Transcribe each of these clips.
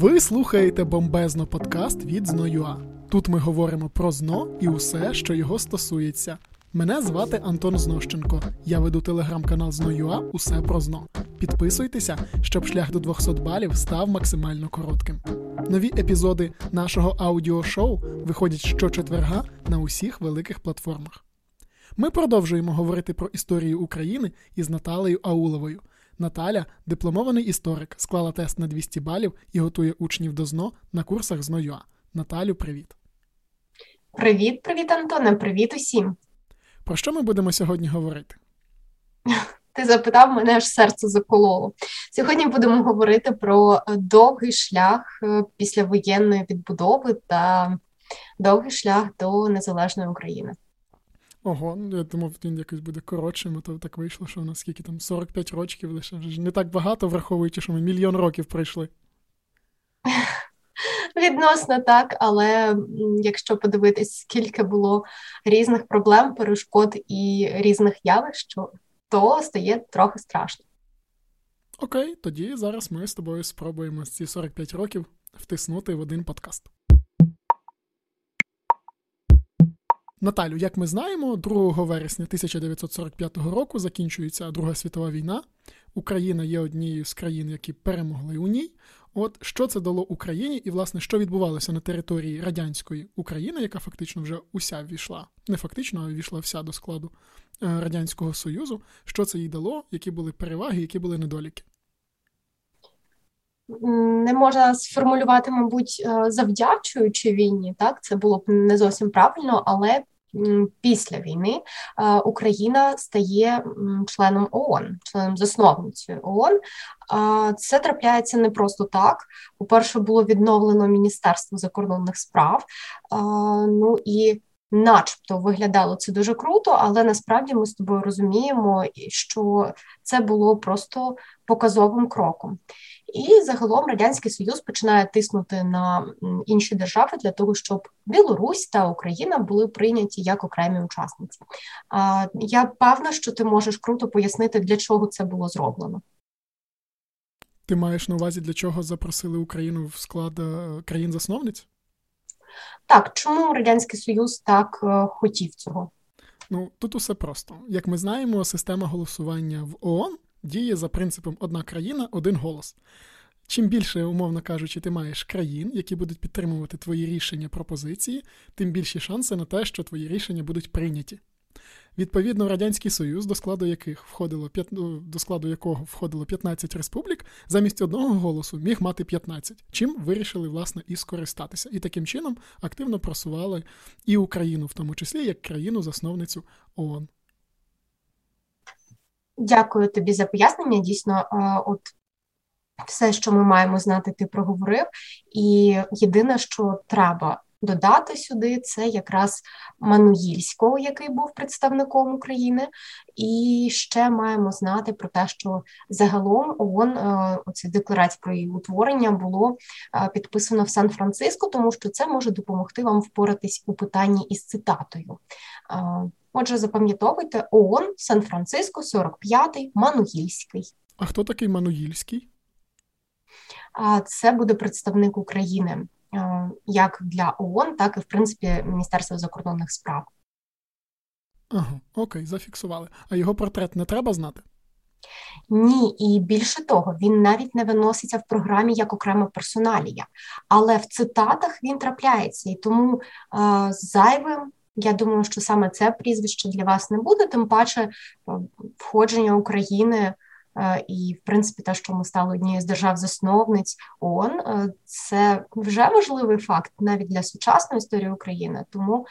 Ви слухаєте бомбезно подкаст від Зно.ua. Тут ми говоримо про зно і усе, що його стосується. Мене звати Антон Знощенко. Я веду телеграм-канал Зно.ua Усе про зно. Підписуйтеся, щоб шлях до 200 балів став максимально коротким. Нові епізоди нашого аудіошоу виходять щочетверга на усіх великих платформах. Ми продовжуємо говорити про історію України із Наталею Ауловою. Наталя, дипломований історик, склала тест на 200 балів і готує учнів до ЗНО на курсах ЗНО.ЮА. Наталю, привіт. Привіт, привіт, Антоне, привіт усім. Про що ми будемо сьогодні говорити? Ти запитав мене аж серце закололо. Сьогодні будемо говорити про довгий шлях е, післявоєнної відбудови та довгий шлях до незалежної України. Ого, ну, я думав, він якось буде коротшим, а то так вийшло, що у нас скільки там 45 років лише вже не так багато, враховуючи, що ми мільйон років пройшли. Відносно так, але якщо подивитись, скільки було різних проблем, перешкод і різних явищ, то стає трохи страшно. Окей, тоді зараз ми з тобою спробуємо ці 45 років втиснути в один подкаст. Наталю, як ми знаємо, 2 вересня 1945 року закінчується Друга світова війна. Україна є однією з країн, які перемогли у ній. От що це дало Україні, і власне що відбувалося на території радянської України, яка фактично вже уся ввійшла, не фактично, а ввійшла вся до складу е, радянського союзу. Що це їй дало? Які були переваги, які були недоліки? Не можна сформулювати, мабуть, е, завдячуючи війні, так це було б не зовсім правильно, але після війни Україна стає членом ООН, членом засновницею ООН. Це трапляється не просто так. По-перше, було відновлено Міністерство закордонних справ. Ну і Начебто виглядало це дуже круто, але насправді ми з тобою розуміємо, що це було просто показовим кроком. І загалом радянський союз починає тиснути на інші держави для того, щоб Білорусь та Україна були прийняті як окремі учасниці. Я певна, що ти можеш круто пояснити, для чого це було зроблено. Ти маєш на увазі, для чого запросили Україну в склад е, країн-засновниць? Так, чому радянський союз так е, хотів цього? Ну тут усе просто. Як ми знаємо, система голосування в ООН діє за принципом одна країна, один голос. Чим більше, умовно кажучи, ти маєш країн, які будуть підтримувати твої рішення пропозиції, тим більші шанси на те, що твої рішення будуть прийняті. Відповідно, Радянський Союз, до складу яких входило ну, до складу якого входило 15 республік, замість одного голосу міг мати 15, чим вирішили, власне, і скористатися. І таким чином активно просували і Україну, в тому числі як країну-засновницю ООН. Дякую тобі за пояснення. Дійсно, от все, що ми маємо знати, ти проговорив. І єдине, що треба додати сюди, це якраз Мануїльського, який був представником України. І ще маємо знати про те, що загалом ООН, е, оці декларація про її утворення було е, підписано в Сан-Франциско, тому що це може допомогти вам впоратись у питанні із цитатою. Е, Отже, запам'ятовуйте ООН, Сан-Франциско, 45-й, Мануїльський. А хто такий Мануїльський? Це буде представник України як для ООН, так і в принципі Міністерства закордонних справ. Ага, окей, зафіксували. А його портрет не треба знати? Ні, і більше того, він навіть не виноситься в програмі як окрема персоналія, але в цитатах він трапляється, і тому е, зайвим я думаю, що саме це прізвище для вас не буде, тим паче е, входження України. Е, і, в принципі, те, що ми стали однією з держав-засновниць ООН, е, це вже важливий факт навіть для сучасної історії України. Тому,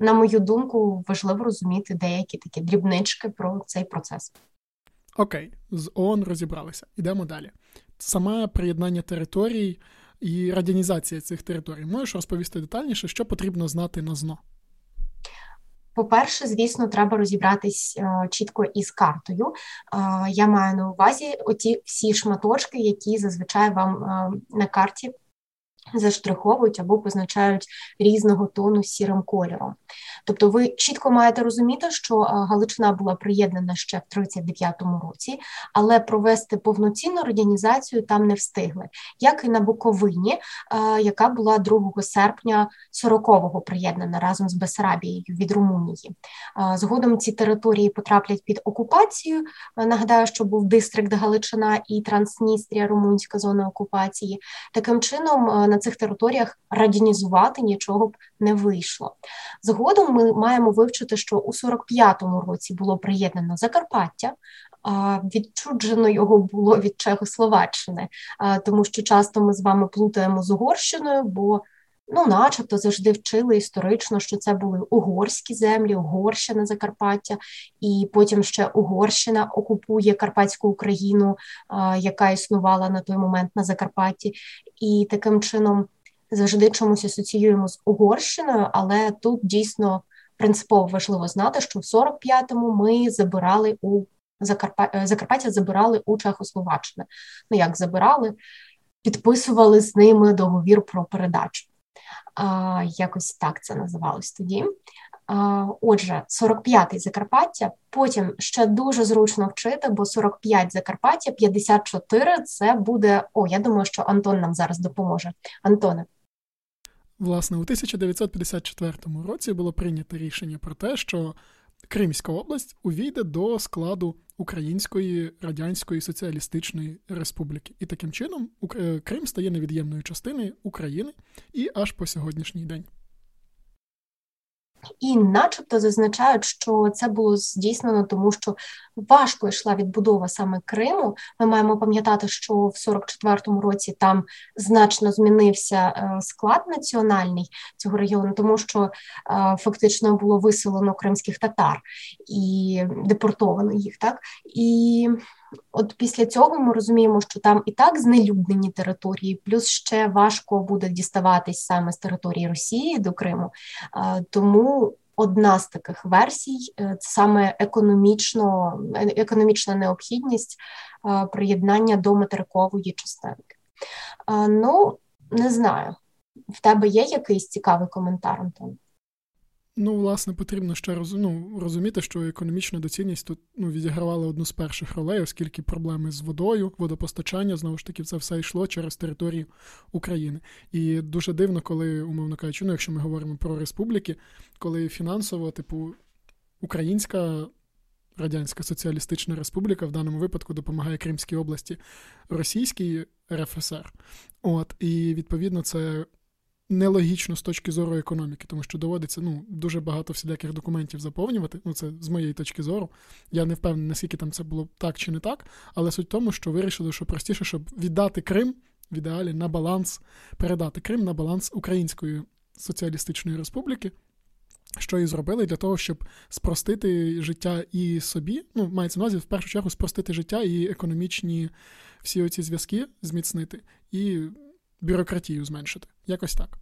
на мою думку, важливо розуміти деякі такі дрібнички про цей процес. Окей, з ООН розібралися. Ідемо далі. Саме приєднання територій і радянізація цих територій. Можеш розповісти детальніше, що потрібно знати на ЗНО? По-перше, звісно, треба розібратись е, чітко із картою. Е, я маю на увазі оті всі шматочки, які зазвичай вам е, на карті заштриховують або позначають різного тону сірим кольором. Тобто, ви чітко маєте розуміти, що Галичина була приєднана ще в 39-му році, але провести повноцінну радянізацію там не встигли, як і на Буковині, яка була 2 серпня 40-го приєднана разом з Бесарабією від Румунії. Згодом ці території потраплять під окупацію. Нагадаю, що був дистрикт Галичина і Трансністрія, румунська зона окупації. Таким чином на цих територіях радянізувати нічого б не вийшло. Згодом ми маємо вивчити, що у 45-му році було приєднано Закарпаття. Відчуджено його було від Чехословаччини, тому що часто ми з вами плутаємо з Угорщиною, бо ну, начебто завжди вчили історично, що це були угорські землі, Угорщина Закарпаття, і потім ще Угорщина окупує Карпатську Україну, яка існувала на той момент на Закарпатті, і таким чином завжди чомусь асоціюємо з Угорщиною, але тут дійсно принципово важливо знати, що в 45-му ми забирали у Закарпа... Закарпаття забирали у Чехословаччини. Ну як забирали, підписували з ними договір про передачу. Якось так це називалось тоді. Отже, 45-й Закарпаття, потім ще дуже зручно вчити, бо 45 Закарпаття, 54 це буде. О, я думаю, що Антон нам зараз допоможе. Антоне. Власне, у 1954 році було прийнято рішення про те, що Кримська область увійде до складу Української Радянської Соціалістичної Республіки. І таким чином Крим стає невід'ємною частиною України і аж по сьогоднішній день і, начебто, зазначають, що це було здійснено, тому що важко йшла відбудова саме Криму. Ми маємо пам'ятати, що в 44-му році там значно змінився е, склад національний цього регіону, тому що е, фактично було виселено кримських татар і депортовано їх, так і От після цього ми розуміємо, що там і так знелюднені території, плюс ще важко буде діставатись саме з території Росії до Криму. Тому одна з таких версій е, це саме економічно, економічна необхідність приєднання до материкової частинки. Ну, не знаю, в тебе є якийсь цікавий коментар, Антон? Ну, власне, потрібно ще роз, ну, розуміти, що економічна доцільність тут ну, відігравала одну з перших ролей, оскільки проблеми з водою, водопостачання, знову ж таки, це все йшло через територію України. І дуже дивно, коли, умовно кажучи, ну, якщо ми говоримо про республіки, коли фінансово, типу, Українська Радянська Соціалістична Республіка в даному випадку допомагає Кримській області Російській РФСР. От, І відповідно це нелогічно з точки зору економіки, тому що доводиться ну, дуже багато всіляких документів заповнювати. Ну, це з моєї точки зору. Я не впевнений, наскільки там це було так чи не так, але суть в тому, що вирішили, що простіше, щоб віддати Крим в ідеалі на баланс, передати Крим на баланс Української соціалістичної республіки. Що і зробили для того, щоб спростити життя і собі, ну, мається на увазі, в першу чергу, спростити життя і економічні всі оці зв'язки зміцнити, і бюрократію зменшити. Якось так.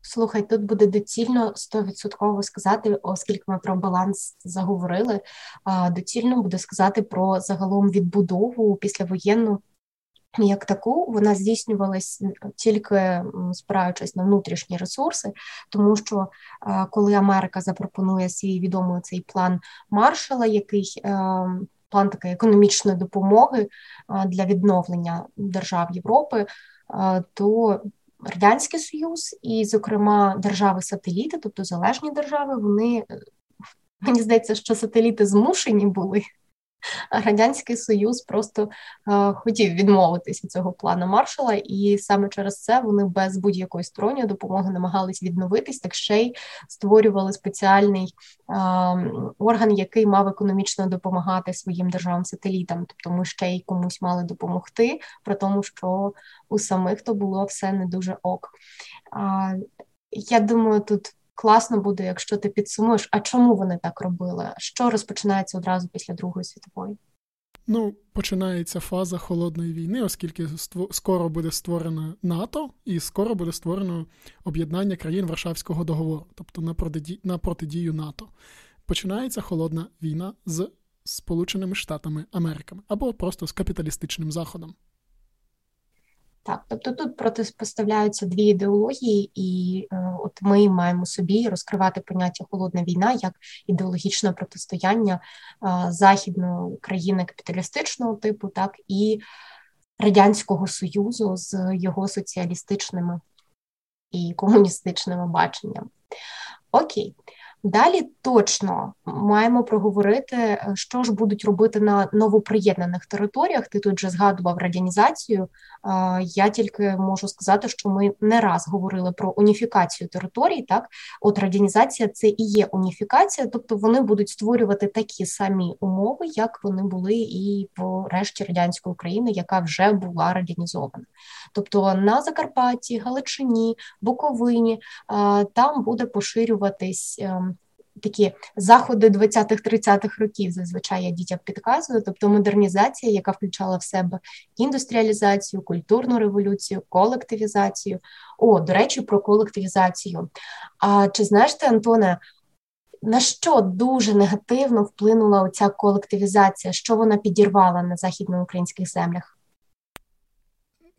Слухай, тут буде доцільно 100% сказати, оскільки ми про баланс заговорили. Доцільно буде сказати про загалом відбудову післявоєнну. Як таку вона здійснювалась тільки спираючись на внутрішні ресурси, тому що коли Америка запропонує свій відомий цей план маршала, який план такої економічної допомоги для відновлення держав Європи, то Радянський Союз і, зокрема, держави-сателіти, тобто залежні держави, вони мені здається, що сателіти змушені були Радянський Союз просто е, хотів відмовитися цього плану маршала, і саме через це вони без будь-якої сторонньої допомоги намагались відновитись, так ще й створювали спеціальний е, орган, який мав економічно допомагати своїм державам-сателітам. Тобто ми ще й комусь мали допомогти, при тому, що у самих то було все не дуже ок. Е, я думаю, тут класно буде, якщо ти підсумуєш, а чому вони так робили? Що розпочинається одразу після Другої світової? Ну, починається фаза холодної війни, оскільки скоро буде створено НАТО і скоро буде створено об'єднання країн Варшавського договору, тобто на протидію, на протидію НАТО. Починається холодна війна з Сполученими Штатами Америки або просто з капіталістичним Заходом. Так, тобто тут протиспоставляються дві ідеології, і е, от ми маємо собі розкривати поняття холодна війна як ідеологічне протистояння е, західної країни капіталістичного типу, так і радянського союзу з його соціалістичними і комуністичними баченнями. Окей, Далі точно маємо проговорити, е, що ж будуть робити на новоприєднаних територіях. Ти тут вже згадував радянізацію. Я тільки можу сказати, що ми не раз говорили про уніфікацію територій. Так, от радянізація це і є уніфікація, тобто вони будуть створювати такі самі умови, як вони були і в решті радянської України, яка вже була радянізована. Тобто на Закарпатті, Галичині, Буковині там буде поширюватись. Такі заходи 20-30-х років зазвичай я дітям підказую, тобто модернізація, яка включала в себе індустріалізацію, культурну революцію, колективізацію. О, до речі, про колективізацію. А чи знаєш ти, Антоне, на що дуже негативно вплинула оця колективізація? Що вона підірвала на західноукраїнських землях?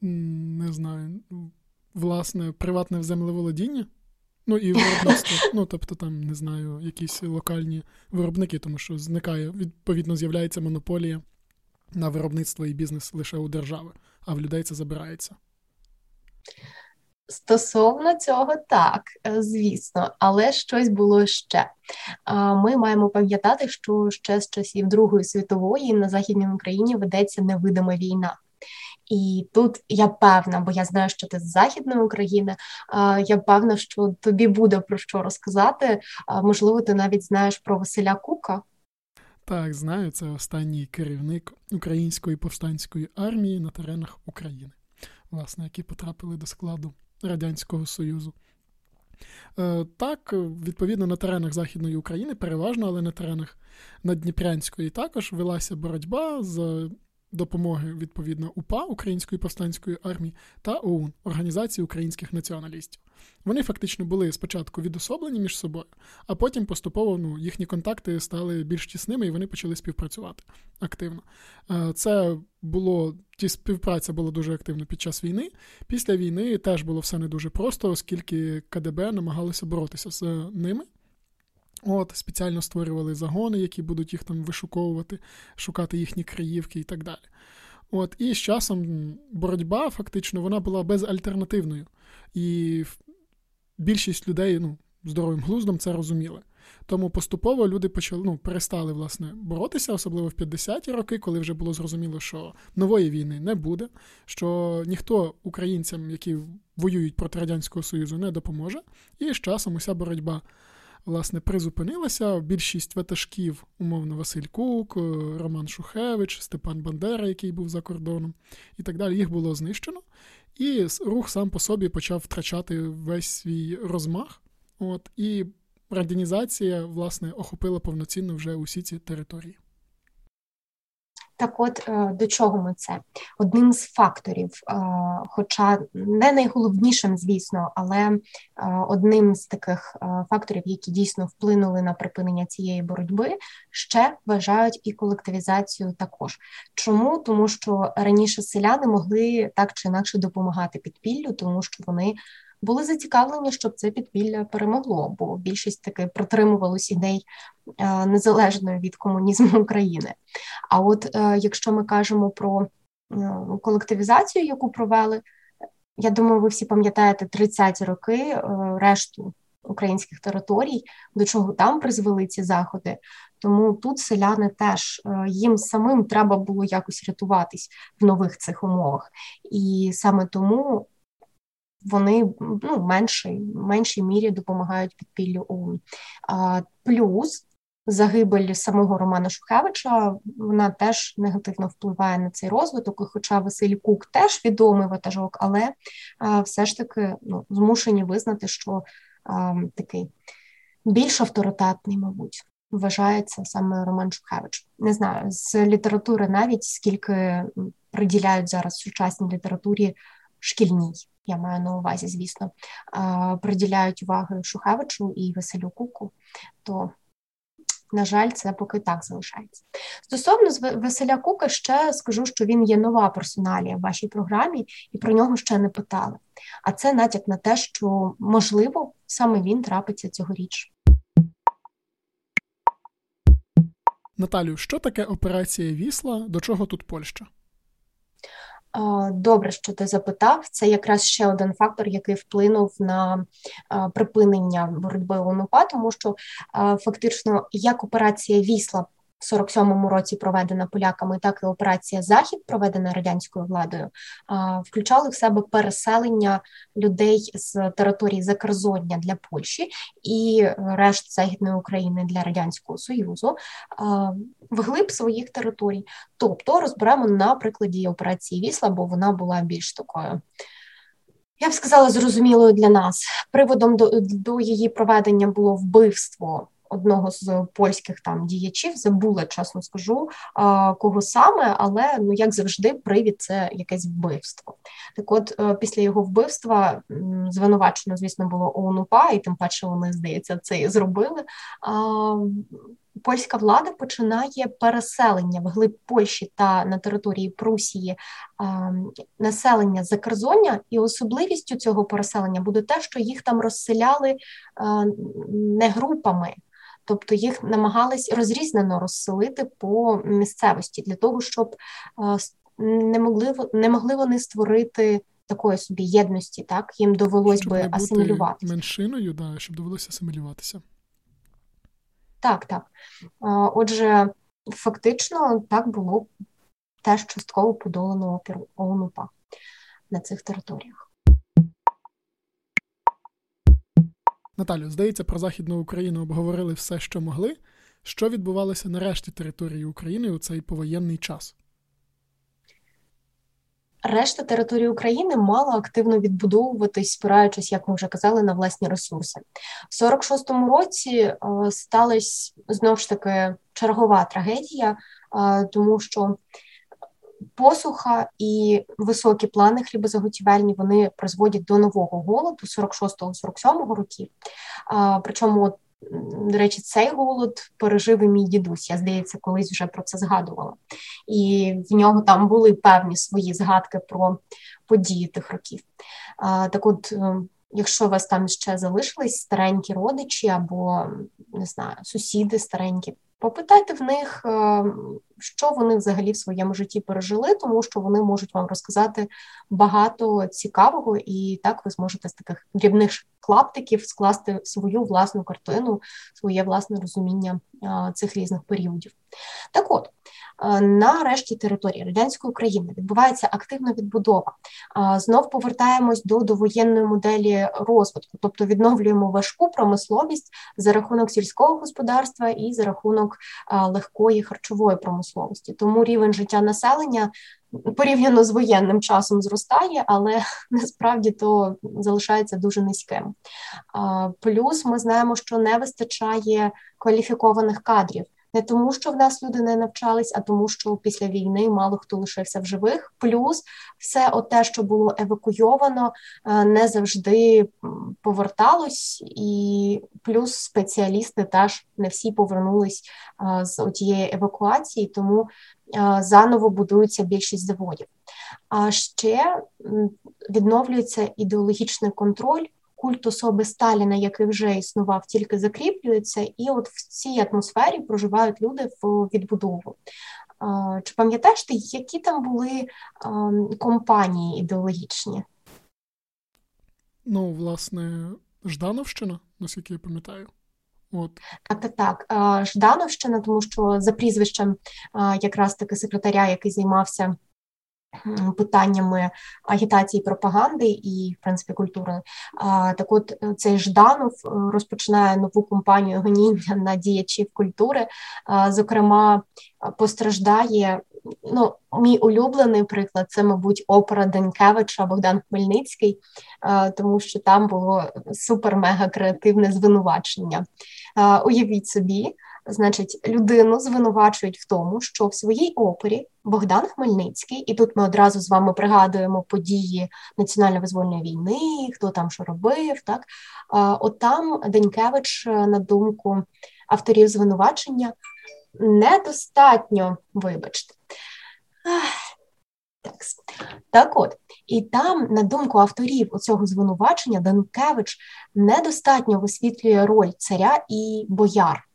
Не знаю. Власне, приватне землеволодіння? Ну і виробництво. Ну, тобто, там, не знаю, якісь локальні виробники, тому що зникає, відповідно, з'являється монополія на виробництво і бізнес лише у держави, а в людей це забирається. Стосовно цього, так, е, звісно, але щось було ще. Ми маємо пам'ятати, що ще з часів Другої світової на Західній Україні ведеться невидима війна. І тут я певна, бо я знаю, що ти з Західної України. Я певна, що тобі буде про що розказати. Можливо, ти навіть знаєш про Василя Кука. Так, знаю, це останній керівник української повстанської армії на теренах України, власне, які потрапили до складу Радянського Союзу. Е, так, відповідно, на теренах Західної України переважно, але на теренах Надніпрянської також велася боротьба з допомоги відповідно УПА Української повстанської армії та ОУН Організації українських націоналістів. Вони фактично були спочатку відособлені між собою, а потім поступово ну, їхні контакти стали більш тісними і вони почали співпрацювати активно. Е, це було ті співпраця була дуже активна під час війни. Після війни теж було все не дуже просто, оскільки КДБ намагалося боротися з ними. От, Спеціально створювали загони, які будуть їх там вишуковувати, шукати їхні краївки і так далі. От, І з часом боротьба фактично вона була безальтернативною. І більшість людей ну, здоровим глуздом це розуміли. Тому поступово люди почали ну, перестали власне боротися, особливо в 50-ті роки, коли вже було зрозуміло, що нової війни не буде, що ніхто українцям, які воюють проти Радянського Союзу, не допоможе. І з часом уся боротьба власне призупинилася. Більшість ватажків, умовно, Василь Кук, е, Роман Шухевич, Степан Бандера, який був за кордоном, і так далі, їх було знищено. І рух сам по собі почав втрачати весь свій розмах. От, І радянізація, власне, охопила повноцінно вже усі ці території. Так, от е, до чого ми це? Одним з факторів, е, хоча не найголовнішим, звісно, але е, одним з таких факторів, які дійсно вплинули на припинення цієї боротьби, ще вважають і колективізацію також. Чому? Тому що раніше селяни могли так чи інакше допомагати підпіллю, тому що вони були зацікавлені, щоб це підпілля перемогло, бо більшість таки протримувалось ідей е, незалежно від комунізму України. А от е, якщо ми кажемо про е, колективізацію, яку провели, я думаю, ви всі пам'ятаєте 30-ті роки решту українських територій, до чого там призвели ці заходи. Тому тут селяни теж їм самим треба було якось рятуватись в нових цих умовах, і саме тому вони ну, меншій, меншій мірі допомагають підпіллю ОУН. А, Плюс загибель самого Романа Шухевича вона теж негативно впливає на цей розвиток. Хоча Василь Кук теж відомий ватажок, але а, все ж таки ну, змушені визнати, що а, такий більш авторитетний, мабуть. Вважається саме Роман Шухевич. Не знаю, з літератури навіть скільки приділяють зараз сучасній літературі шкільній я маю на увазі, звісно, приділяють уваги Шухевичу і Василю Куку, то На жаль, це поки так залишається. Стосовно Василя Кука, ще скажу, що він є нова персоналія в вашій програмі, і про нього ще не питали. А це натяк на те, що можливо саме він трапиться цьогоріч. Наталю, що таке операція Вісла? До чого тут Польща? Добре, що ти запитав. Це якраз ще один фактор, який вплинув на припинення боротьби УНУПА, тому що фактично як операція Вісла 47-му році проведена поляками, так і операція Захід, проведена радянською владою, включали в себе переселення людей з території Закерзоння для Польщі і решт Західної України для радянського союзу вглиб своїх територій. Тобто розберемо на прикладі операції Вісла, бо вона була більш такою. Я б сказала, зрозумілою для нас приводом до, до її проведення було вбивство одного з польських там діячів, забула, чесно скажу, кого саме, але ну як завжди, привід це якесь вбивство. Так, от е, після його вбивства звинувачено, звісно, було ОУН-УПА, і тим паче вони здається це і зробили. Польська влада починає переселення в глиб Польщі та на території Прусії населення Закерзоння, і особливістю цього переселення буде те, що їх там розселяли не групами, тобто їх намагались розрізнено розселити по місцевості для того, щоб не могли не могли вони створити такої собі єдності, так їм довелось щоб би асимілюватися. меншиною, да, щоб довелося асимілюватися. Так, так. Отже, фактично так було теж частково подолано опіру ОНУПА на цих територіях. Наталю, здається, про Західну Україну обговорили все, що могли. Що відбувалося на решті території України у цей повоєнний час? Решта території України мала активно відбудовуватись, спираючись, як ми вже казали, на власні ресурси. В 46-му році е, сталася знову ж таки чергова трагедія, е, тому що посуха і високі плани хлібозаготівельні вони призводять до нового голоду 46-47 років. А, Причому, до речі, цей голод пережив і мій дідусь. Я здається, колись вже про це згадувала. І в нього там були певні свої згадки про події тих років. А, Так, от. Е, якщо у вас там ще залишились старенькі родичі або не знаю, сусіди старенькі, Попитайте в них, е, що вони взагалі в своєму житті пережили, тому що вони можуть вам розказати багато цікавого, і так ви зможете з таких дрібних клаптиків скласти свою власну картину, своє власне розуміння е, цих різних періодів. Так от. Е, на решті території радянської України відбувається активна відбудова. Знов повертаємось до довоєнної моделі розвитку, тобто відновлюємо важку промисловість за рахунок сільського господарства і за рахунок легкої харчової промисловості. Тому рівень життя населення. Порівняно з воєнним часом зростає, але насправді то залишається дуже низьким. Плюс ми знаємо, що не вистачає кваліфікованих кадрів не тому, що в нас люди не навчались, а тому, що після війни мало хто лишився в живих. Плюс все те, що було евакуйовано, е, не завжди поверталось, і плюс спеціалісти теж не всі повернулись е, з тієї евакуації, тому е, заново будується більшість заводів. А ще відновлюється ідеологічний контроль культ особи Сталіна, який вже існував, тільки закріплюється, і от в цій атмосфері проживають люди в відбудову. Чи пам'ятаєш ти, які там були компанії ідеологічні? Ну, власне, Ждановщина, наскільки я пам'ятаю. От. Так, так, так. Ждановщина, тому що за прізвищем якраз таки секретаря, який займався питаннями агітації, пропаганди і в принципі культури. Так, от е, цей Жданов е, розпочинає нову кампанію гоніння на діячів культури. Зокрема, постраждає. Ну, мій улюблений приклад це, мабуть, опера Денкевича Богдан Хмельницький, тому що там було супер-мега креативне звинувачення. Уявіть собі, Значить, людину звинувачують в тому, що в своїй опері Богдан Хмельницький, і тут ми одразу з вами пригадуємо події національно-визвольної війни, хто там що робив. Так от там Денькевич, на думку авторів звинувачення недостатньо, вибачте. Так от, і там, на думку авторів цього звинувачення, Данкевич недостатньо висвітлює роль царя і бояр.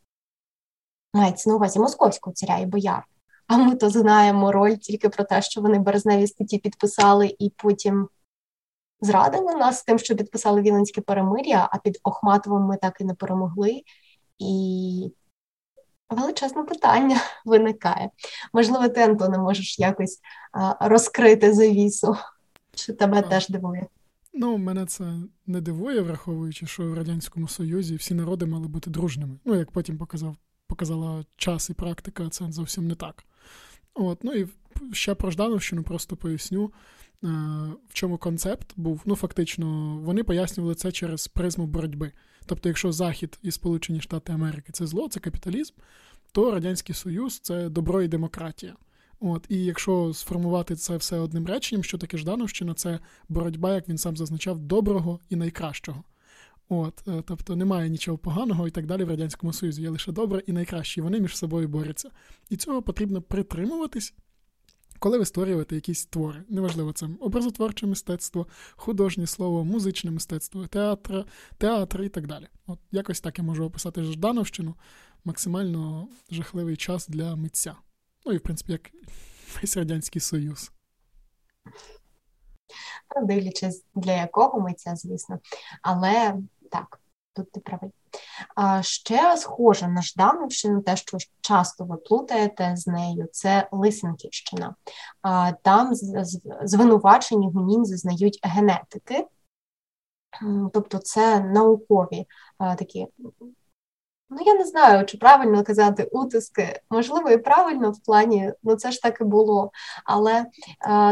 Мається на увазі московського царя і бояр. А ми то знаємо роль тільки про те, що вони березневі статті підписали і потім зрадили нас з тим, що підписали Віленське перемир'я, а під Охматовим ми так і не перемогли. І величезне питання виникає. Можливо, ти, Антоне, можеш якось а, розкрити завісу, чи тебе а, теж дивує? Ну, мене це не дивує, враховуючи, що в Радянському Союзі всі народи мали бути дружними. Ну, як потім показав, показала час і практика, це зовсім не так. От, Ну і ще про Ждановщину просто поясню. Е, в чому концепт був. Ну, фактично, вони пояснювали це через призму боротьби. Тобто, якщо Захід і Сполучені Штати Америки це зло, це капіталізм, то Радянський Союз це добро і демократія. От, І якщо сформувати це все одним реченням, що таке Ждановщина, це боротьба, як він сам зазначав, доброго і найкращого. От, е, Тобто немає нічого поганого і так далі в Радянському Союзі. Є лише добре і найкраще, вони між собою борються. І цього потрібно притримуватись коли ви створюєте якісь твори. Неважливо, це образотворче мистецтво, художнє слово, музичне мистецтво, театр, театр і так далі. От якось так я можу описати Ждановщину, максимально жахливий час для митця. Ну і, в принципі, як весь Радянський Союз. Дивлячись, для якого митця, звісно. Але так, тут ти правий. Ще схоже на Ждановщину, те, що часто ви плутаєте з нею, це Лисенківщина. Там звинувачені гунінь зазнають генетики, тобто це наукові такі Ну, я не знаю, чи правильно казати утиски. Можливо, і правильно в плані, ну це ж так і було. Але е,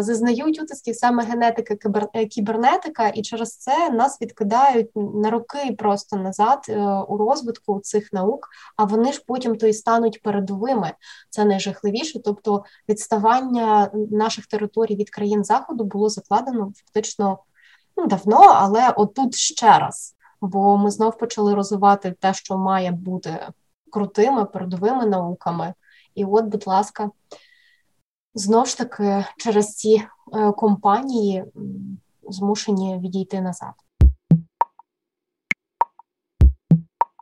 зазнають утисків саме генетика, кібер, е, кібернетика, і через це нас відкидають на роки просто назад е, у розвитку цих наук, а вони ж потім то і стануть передовими. Це найжахливіше. Тобто відставання наших територій від країн заходу було закладено фактично ну, давно, але отут ще раз бо ми знов почали розвивати те, що має бути крутими передовими науками. І от, будь ласка, знов ж таки через ці е, компанії змушені відійти назад.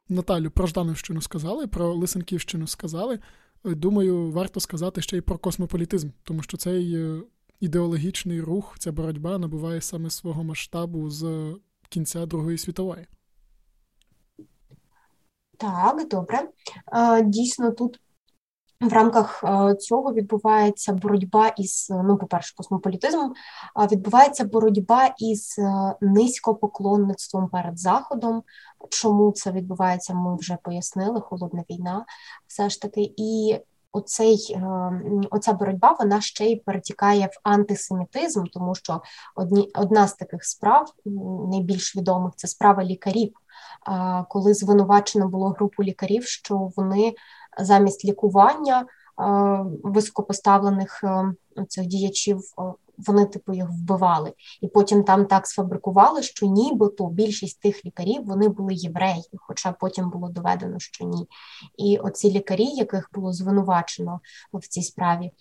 Наталю, про Ждановщину сказали, про Лисенківщину сказали. Е, думаю, варто сказати ще й про космополітизм, тому що цей е, ідеологічний рух, ця боротьба набуває саме свого масштабу з кінця Другої світової. Так, добре. Дійсно, тут в рамках цього відбувається боротьба із, ну, по-перше, космополітизмом, відбувається боротьба із низькопоклонництвом перед Заходом. Чому це відбувається, ми вже пояснили, холодна війна, все ж таки. І оцей, е, оця боротьба вона ще й перетікає в антисемітизм, тому що одні, одна з таких справ, найбільш відомих, це справа лікарів, коли звинувачено було групу лікарів, що вони замість лікування високопоставлених е, цих діячів вони типу їх вбивали, і потім там так сфабрикували, що нібито більшість тих лікарів вони були євреї, хоча потім було доведено, що ні. І оці лікарі, яких було звинувачено в цій справі,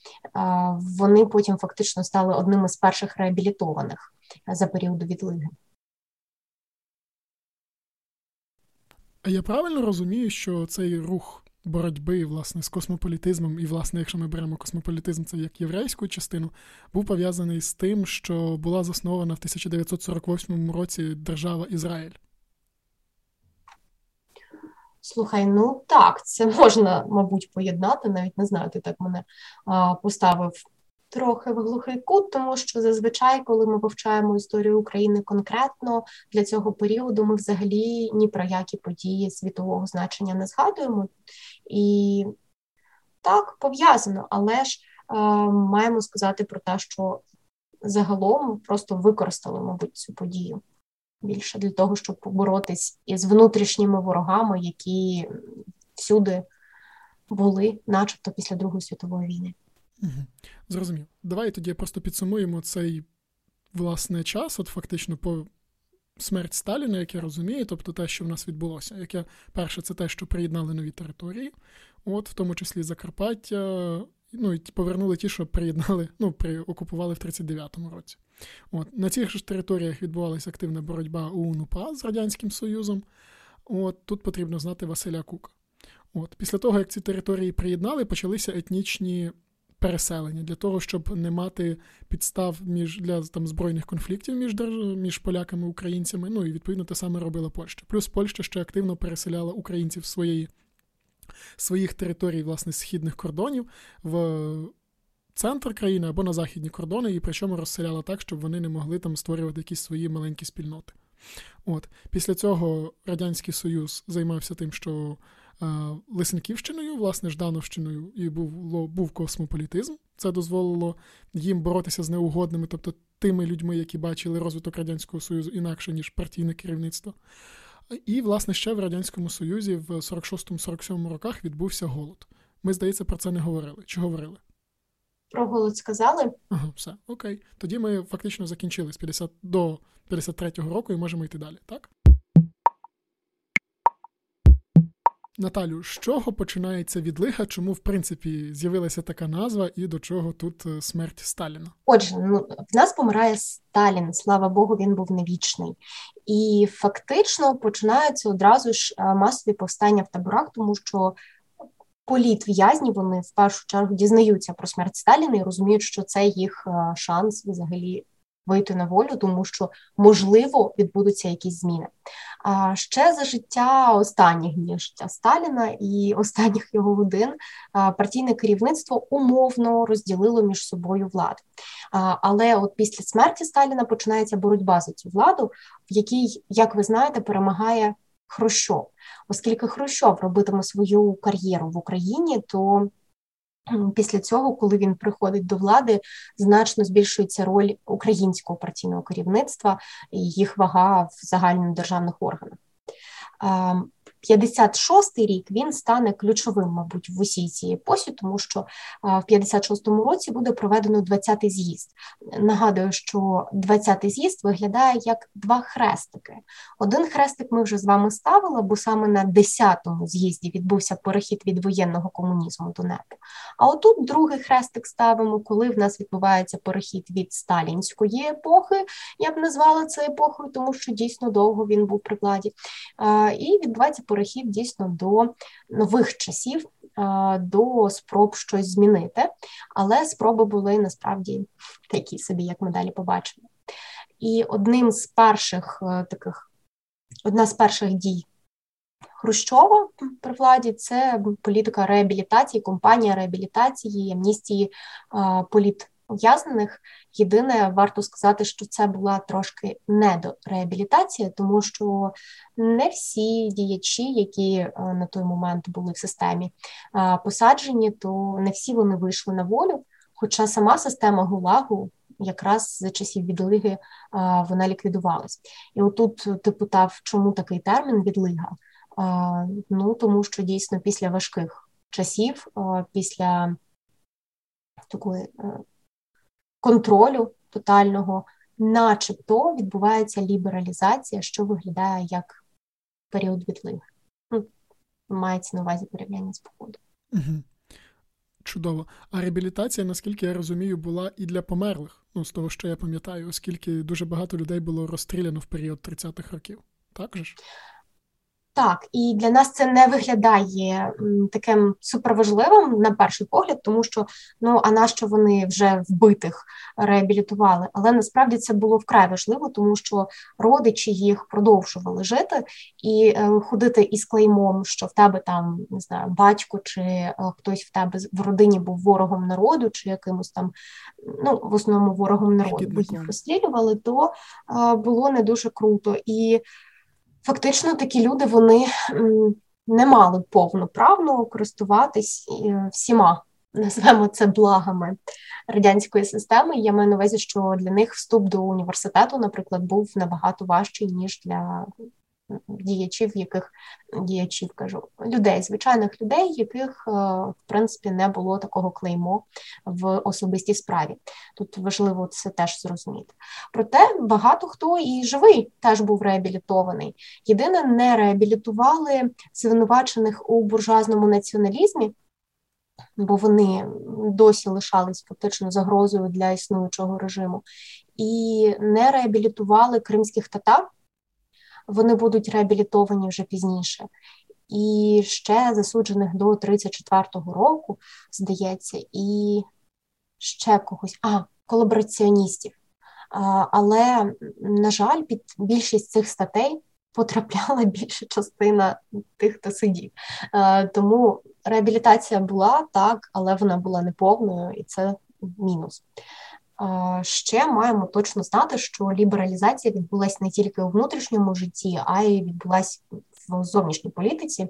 вони потім фактично стали одним із перших реабілітованих за періоду відлиги. А я правильно розумію, що цей рух боротьби власне з космополітизмом, і, власне, якщо ми беремо космополітизм, це як єврейську частину, був пов'язаний з тим, що була заснована в 1948 році держава Ізраїль. Слухай, ну так, це можна, мабуть, поєднати. Навіть не знаю, ти так мене а, поставив трохи в глухий кут, тому що зазвичай, коли ми вивчаємо історію України конкретно для цього періоду, ми взагалі ні про які події світового значення не згадуємо. І так, пов'язано, але ж е, маємо сказати про те, що загалом просто використали, мабуть, цю подію більше для того, щоб поборотись із внутрішніми ворогами, які всюди були, начебто, після Другої світової війни. Зрозумів. Давай тоді просто підсумуємо цей власне час, от фактично по смерть Сталіна, як я розумію, тобто те, що в нас відбулося. Яке перше, це те, що приєднали нові території, от в тому числі Закарпаття. Ну і повернули ті, що приєднали, ну при окупували в 39-му році. От на цих ж територіях відбувалася активна боротьба УНУПА з радянським Союзом. От тут потрібно знати Василя Кука. От після того, як ці території приєднали, почалися етнічні переселення для того, щоб не мати підстав між для там збройних конфліктів між між поляками і українцями. Ну і відповідно те саме робила Польща. Плюс Польща ще активно переселяла українців своєї своїх територій, власне, східних кордонів в центр країни або на західні кордони, і причому розселяла так, щоб вони не могли там створювати якісь свої маленькі спільноти. От Після цього Радянський Союз займався тим, що Лисенківщиною, власне, Ждановщиною, і був був космополітизм. Це дозволило їм боротися з неугодними, тобто тими людьми, які бачили розвиток Радянського Союзу інакше, ніж партійне керівництво. І, власне, ще в Радянському Союзі в 46-47 роках відбувся голод. Ми, здається, про це не говорили. Чи говорили? Про голод сказали? Ага, все, окей. Тоді ми фактично закінчили з 50 до 53-го року і можемо йти далі, так? Наталю, з чого починається відлига? Чому в принципі з'явилася така назва і до чого тут е, смерть Сталіна? Отже, ну в нас помирає Сталін, слава Богу, він був невічний, і фактично починаються одразу ж е, масові повстання в таборах, тому що політв'язні вони в першу чергу дізнаються про смерть Сталіна і розуміють, що це їх е, шанс взагалі вийти на волю, тому що можливо відбудуться якісь зміни. А ще за життя останніх днів життя Сталіна і останніх його годин партійне керівництво умовно розділило між собою владу. Але от після смерті Сталіна починається боротьба за цю владу, в якій, як ви знаєте, перемагає Хрущов. Оскільки Хрущов робитиме свою кар'єру в Україні, то Після цього, коли він приходить до влади, значно збільшується роль українського партійного керівництва і їх вага в загальнодержавних органах. 56-й рік він стане ключовим, мабуть, в усій цій епосі, тому що в 56-му році буде проведено 20-й з'їзд. Нагадую, що 20-й з'їзд виглядає як два хрестики. Один хрестик ми вже з вами ставили, бо саме на 10-му з'їзді відбувся перехід від воєнного комунізму до НЕПу. А отут другий хрестик ставимо, коли в нас відбувається перехід від сталінської епохи, я б назвала це епохою, тому що дійсно довго він був при владі. І відбувається перехід дійсно до нових часів, до спроб щось змінити, але спроби були насправді такі собі, як ми далі побачимо. І одним з перших е, таких, одна з перших дій Хрущова при владі це політика реабілітації, компанія реабілітації, амністії політ ув'язнених. Єдине, варто сказати, що це була трошки недореабілітація, тому що не всі діячі, які е, на той момент були в системі е, посаджені, то не всі вони вийшли на волю. Хоча сама система ГУЛАГу якраз за часів відлиги е, вона ліквідувалась. І отут ти питав, чому такий термін відлига? Ну тому що дійсно після важких часів, після такої контролю тотального, начебто відбувається лібералізація, що виглядає як період відлиги. Ну, мається на увазі порівняння з походом. Угу. Чудово. А реабілітація, наскільки я розумію, була і для померлих, ну з того, що я пам'ятаю, оскільки дуже багато людей було розстріляно в період 30-х років. Так же ж? Так, і для нас це не виглядає таким суперважливим на перший погляд, тому що ну а нащо вони вже вбитих реабілітували? Але насправді це було вкрай важливо, тому що родичі їх продовжували жити. І е, ходити із клеймом, що в тебе там не знаю, батько чи е, хтось в тебе в родині був ворогом народу, чи якимось там ну в основному ворогом народу, їх розстрілювали, то е, було не дуже круто. І фактично такі люди вони не мали повноправно користуватись е, всіма, назвемо це благами радянської системи. Я маю на увазі, що для них вступ до університету, наприклад, був набагато важчий ніж для діячів, яких діячів кажу, людей, звичайних людей, яких е, в принципі не було такого клеймо в особистій справі. Тут важливо це теж зрозуміти. Проте багато хто і живий теж був реабілітований. Єдине, не реабілітували звинувачених у буржуазному націоналізмі. Бо вони досі лишались фактично загрозою для існуючого режиму, і не реабілітували кримських татар, вони будуть реабілітовані вже пізніше. І ще засуджених до 34-го року, здається, і ще когось, а, колабораціоністів. Але, на жаль, під більшість цих статей потрапляла більша частина тих, хто сидів. Тому реабілітація була так, але вона була неповною, і це мінус. Ще маємо точно знати, що лібералізація відбулася не тільки у внутрішньому житті, а й відбулася в зовнішній політиці.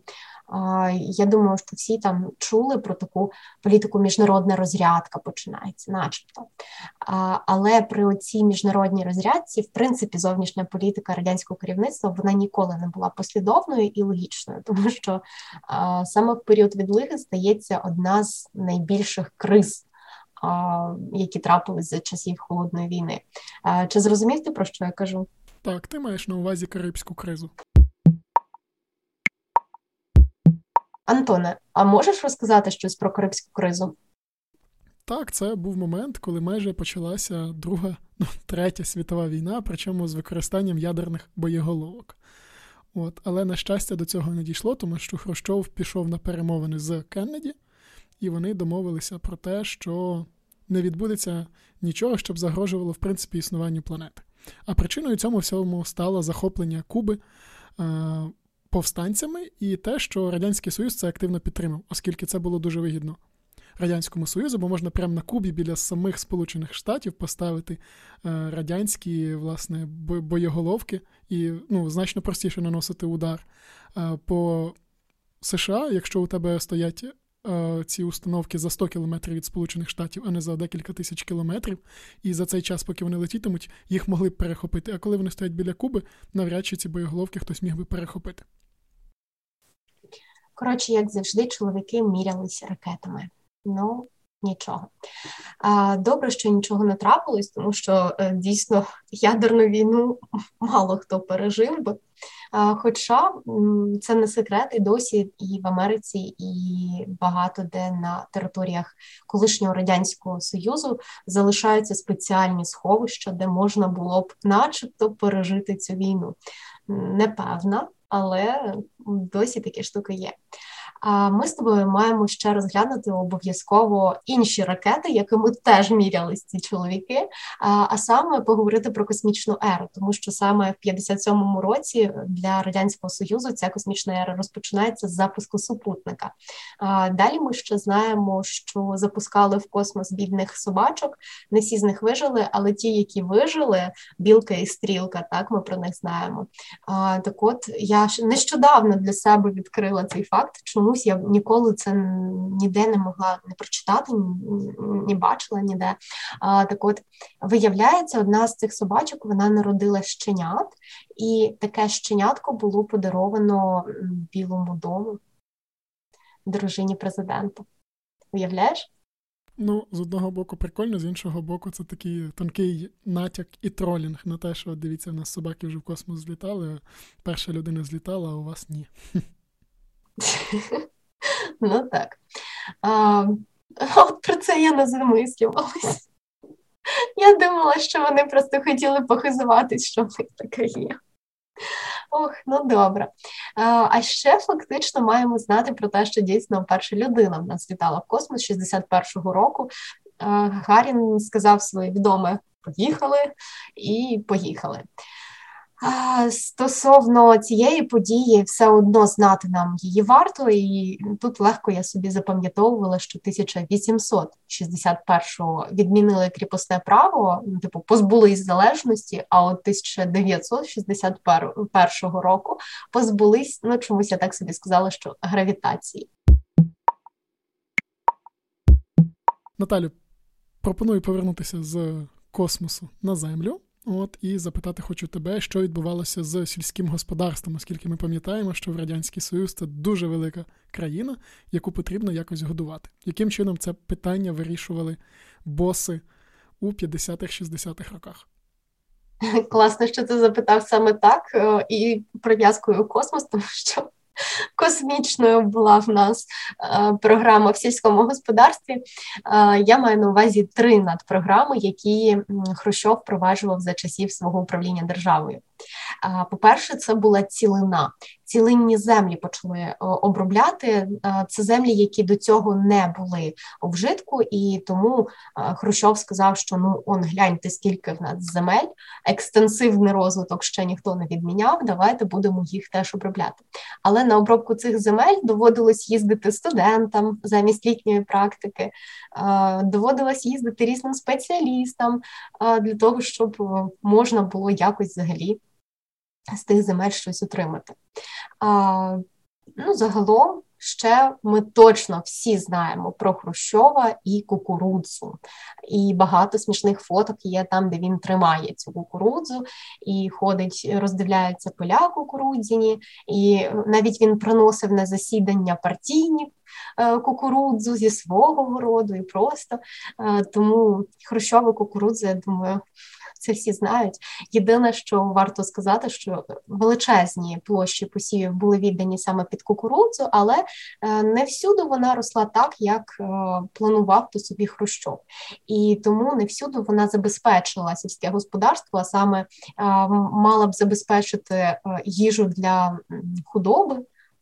Я думаю, що всі там чули про таку політику міжнародна розрядка починається, начебто. Але при цій міжнародній розрядці, в принципі, зовнішня політика радянського керівництва вона ніколи не була послідовною і логічною, тому що саме в період відлиги стається одна з найбільших криз які трапились за часів холодної війни. Чи зрозумів ти про що я кажу? Так, ти маєш на увазі Карибську кризу. Антоне, а можеш розказати щось про Карибську кризу? Так, це був момент, коли майже почалася Друга, ну, третя світова війна, причому з використанням ядерних боєголовок. От, Але, на щастя, до цього не дійшло, тому що Хрущов пішов на перемовини з Кеннеді, і вони домовилися про те, що не відбудеться нічого, щоб загрожувало в принципі існуванню планети. А причиною цьому всьому стало захоплення Куби е, повстанцями і те, що Радянський Союз це активно підтримав, оскільки це було дуже вигідно. Радянському Союзу, бо можна прямо на Кубі біля самих Сполучених Штатів поставити е, радянські власне, боєголовки і ну, значно простіше наносити удар е, по США, якщо у тебе стоять ці установки за 100 кілометрів від Сполучених Штатів, а не за декілька тисяч кілометрів. І за цей час, поки вони летітимуть, їх могли б перехопити. А коли вони стоять біля Куби, навряд чи ці боєголовки хтось міг би перехопити. Коротше, як завжди, чоловіки мірялися ракетами. Ну, нічого. Добре, що нічого не трапилось, тому що е, дійсно ядерну війну мало хто пережив би. Хоча це не секрет, і досі і в Америці, і багато де на територіях колишнього радянського союзу залишаються спеціальні сховища, де можна було б, начебто, пережити цю війну. Непевна, але досі такі штуки є. Ми з тобою маємо ще розглянути обов'язково інші ракети, якими теж мірялись ці чоловіки. А саме поговорити про космічну еру, тому що саме в 57-му році для радянського союзу ця космічна ера розпочинається з запуску супутника. Далі ми ще знаємо, що запускали в космос бідних собачок. Не всі з них вижили, але ті, які вижили, білка і стрілка, так ми про них знаємо. Так, от я нещодавно для себе відкрила цей факт. Чому чомусь я ніколи це ніде не могла не прочитати, ні бачила ніде. А, Так от, виявляється, одна з цих собачок вона народила щенят, і таке щенятко було подаровано Білому дому, дружині президента. Уявляєш? Ну, з одного боку, прикольно, з іншого боку, це такий тонкий натяк і тролінг на те, що дивіться, у нас собаки вже в космос злітали, перша людина злітала, а у вас ні. Ну так. От про це я не замислювалась. Я думала, що вони просто хотіли похизуватись, що в них таке є. Ох, ну добре. А ще фактично маємо знати про те, що дійсно перша людина в нас літала в космос 61-го року. Гарін сказав своє відоме поїхали і поїхали. Стосовно цієї події, все одно знати нам її варто, і тут легко я собі запам'ятовувала, що 1861-го відмінили кріпосне право, ну, типу позбулись залежності, а от 1961 року позбулись, ну чомусь я так собі сказала, що гравітації. Наталю, пропоную повернутися з космосу на землю От і запитати хочу тебе, що відбувалося з сільським господарством, оскільки ми пам'ятаємо, що в Радянський Союз це дуже велика країна, яку потрібно якось годувати. Яким чином це питання вирішували боси у 50-х-60-х роках? Класно, що ти запитав саме так е, і прив'язкою космос, тому що космічною була в нас е, програма в сільському господарстві. Е, я маю на увазі три надпрограми, які Хрущов впроваджував за часів свого управління державою. По-перше, це була цілина. Цілинні землі почали е, обробляти. Це землі, які до цього не були у вжитку, і тому Хрущов сказав, що ну он гляньте, скільки в нас земель, екстенсивний розвиток ще ніхто не відміняв. Давайте будемо їх теж обробляти. Але на обробку цих земель доводилось їздити студентам замість літньої практики, доводилось їздити різним спеціалістам для того, щоб можна було якось взагалі з тих земель щось отримати. А, Ну, загалом. Ще ми точно всі знаємо про Хрущова і кукурудзу, і багато смішних фоток є там, де він тримає цю кукурудзу і ходить, роздивляється поля кукурудзяні, і навіть він приносив на засідання партійні кукурудзу зі свого городу і просто е, тому Хрущова кукурудза, я думаю, це всі знають. Єдине, що варто сказати, що величезні площі посівів були віддані саме під кукурудзу, але е, не всюди вона росла так, як е, планував то собі Хрущов. І тому не всюди вона забезпечила сільське господарство, а саме е, мала б забезпечити їжу для худоби.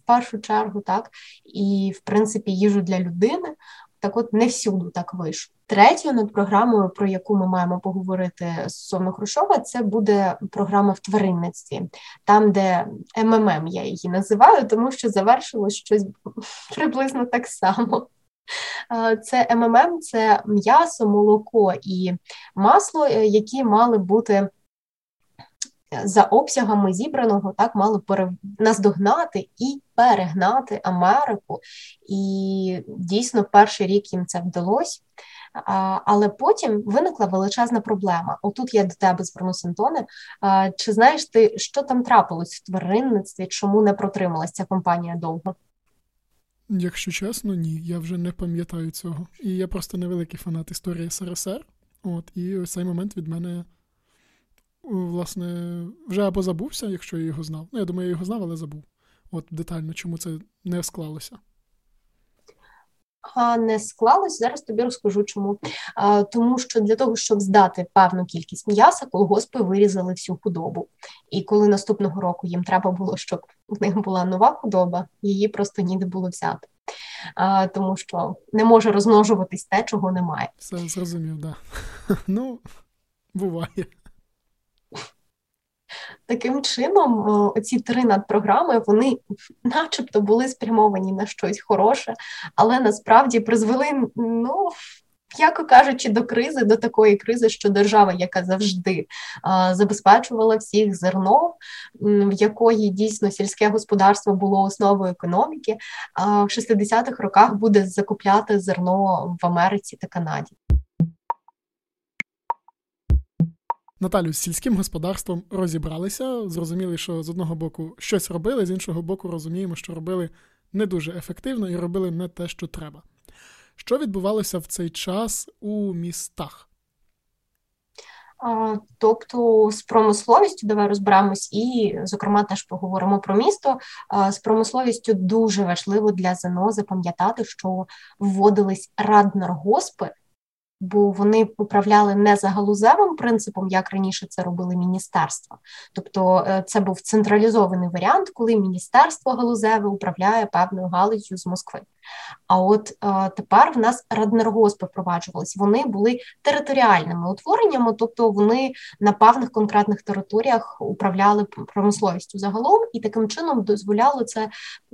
Першу чергу, так, і в принципі їжу для людини, так от не всюди так вийшло. Третьою над програмою, про яку ми маємо поговорити стосовно Хрущова, це буде програма в тваринництві, там, де МММ я її називаю, тому що завершилось щось приблизно так само. Це МММ, це м'ясо, молоко і масло, е, які мали бути за обсягами зібраного так мало пере... наздогнати і перегнати Америку. І дійсно перший рік їм це вдалося. Але потім виникла величезна проблема. Отут я до тебе звернусь, Антоне. Чи знаєш ти, що там трапилось в тваринництві? Чому не протрималася ця компанія довго? Якщо чесно, ні, я вже не пам'ятаю цього. І я просто невеликий фанат історії СРСР. От, і ось цей момент від мене власне, вже або забувся, якщо я його знав. Ну, я думаю, я його знав, але забув. От детально, чому це не склалося. Не склалось, зараз тобі розкажу чому. А, Тому що для того, щоб здати певну кількість м'яса, колгоспи вирізали всю худобу. І коли наступного року їм треба було, щоб в них була нова худоба, її просто ніде було взяти. А, Тому що не може розмножуватись те, чого немає. Все зрозумів, так. Да. Ну, буває. Таким чином, оці три надпрограми вони, начебто, були спрямовані на щось хороше, але насправді призвели, ну м'яко кажучи, до кризи, до такої кризи, що держава, яка завжди а, забезпечувала всіх зерно, в якої дійсно сільське господарство було основою економіки, в 60-х роках буде закупляти зерно в Америці та Канаді. Наталю, з сільським господарством розібралися, зрозуміли, що з одного боку щось робили, з іншого боку, розуміємо, що робили не дуже ефективно і робили не те, що треба. Що відбувалося в цей час у містах? Тобто з промисловістю давай розберемось, і, зокрема, теж поговоримо про місто. З промисловістю дуже важливо для ЗНО запам'ятати, що вводились раднергоспи, бо вони управляли не за галузевим принципом, як раніше це робили міністерства. Тобто е, це був централізований варіант, коли міністерство галузеве управляє певною галузю з Москви. А от е, тепер в нас раднергоспи впроваджувалися. Вони були територіальними утвореннями, тобто вони на певних конкретних територіях управляли промисловістю загалом, і таким чином дозволяло це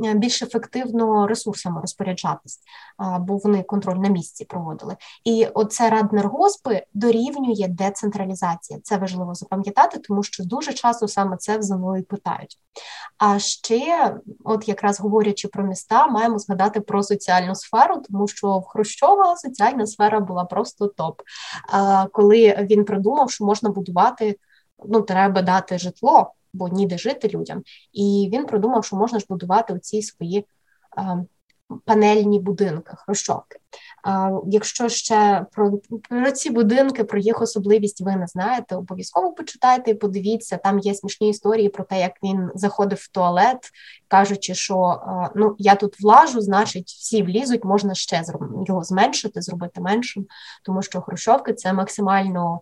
е, більш ефективно ресурсами розпоряджатись, е, бо вони контроль на місці проводили. І оце раднергоспи дорівнює децентралізація. Це важливо запам'ятати, тому що дуже часто саме це в ЗНО питають. А ще, от якраз говорячи про міста, маємо згадати про соціальну сферу, тому що в Хрущова соціальна сфера була просто топ. Коли він придумав, що можна будувати ну, треба дати житло, бо ніде жити людям. І він продумав, що можна ж будувати оці свої панельні будинки, хрущовки. Якщо ще про, про ці будинки, про їх особливість ви не знаєте, обов'язково почитайте і подивіться. Там є смішні історії про те, як він заходив в туалет, кажучи, що ну я тут влажу, значить всі влізуть, можна ще його зменшити, зробити меншим, тому що хрущовки це максимально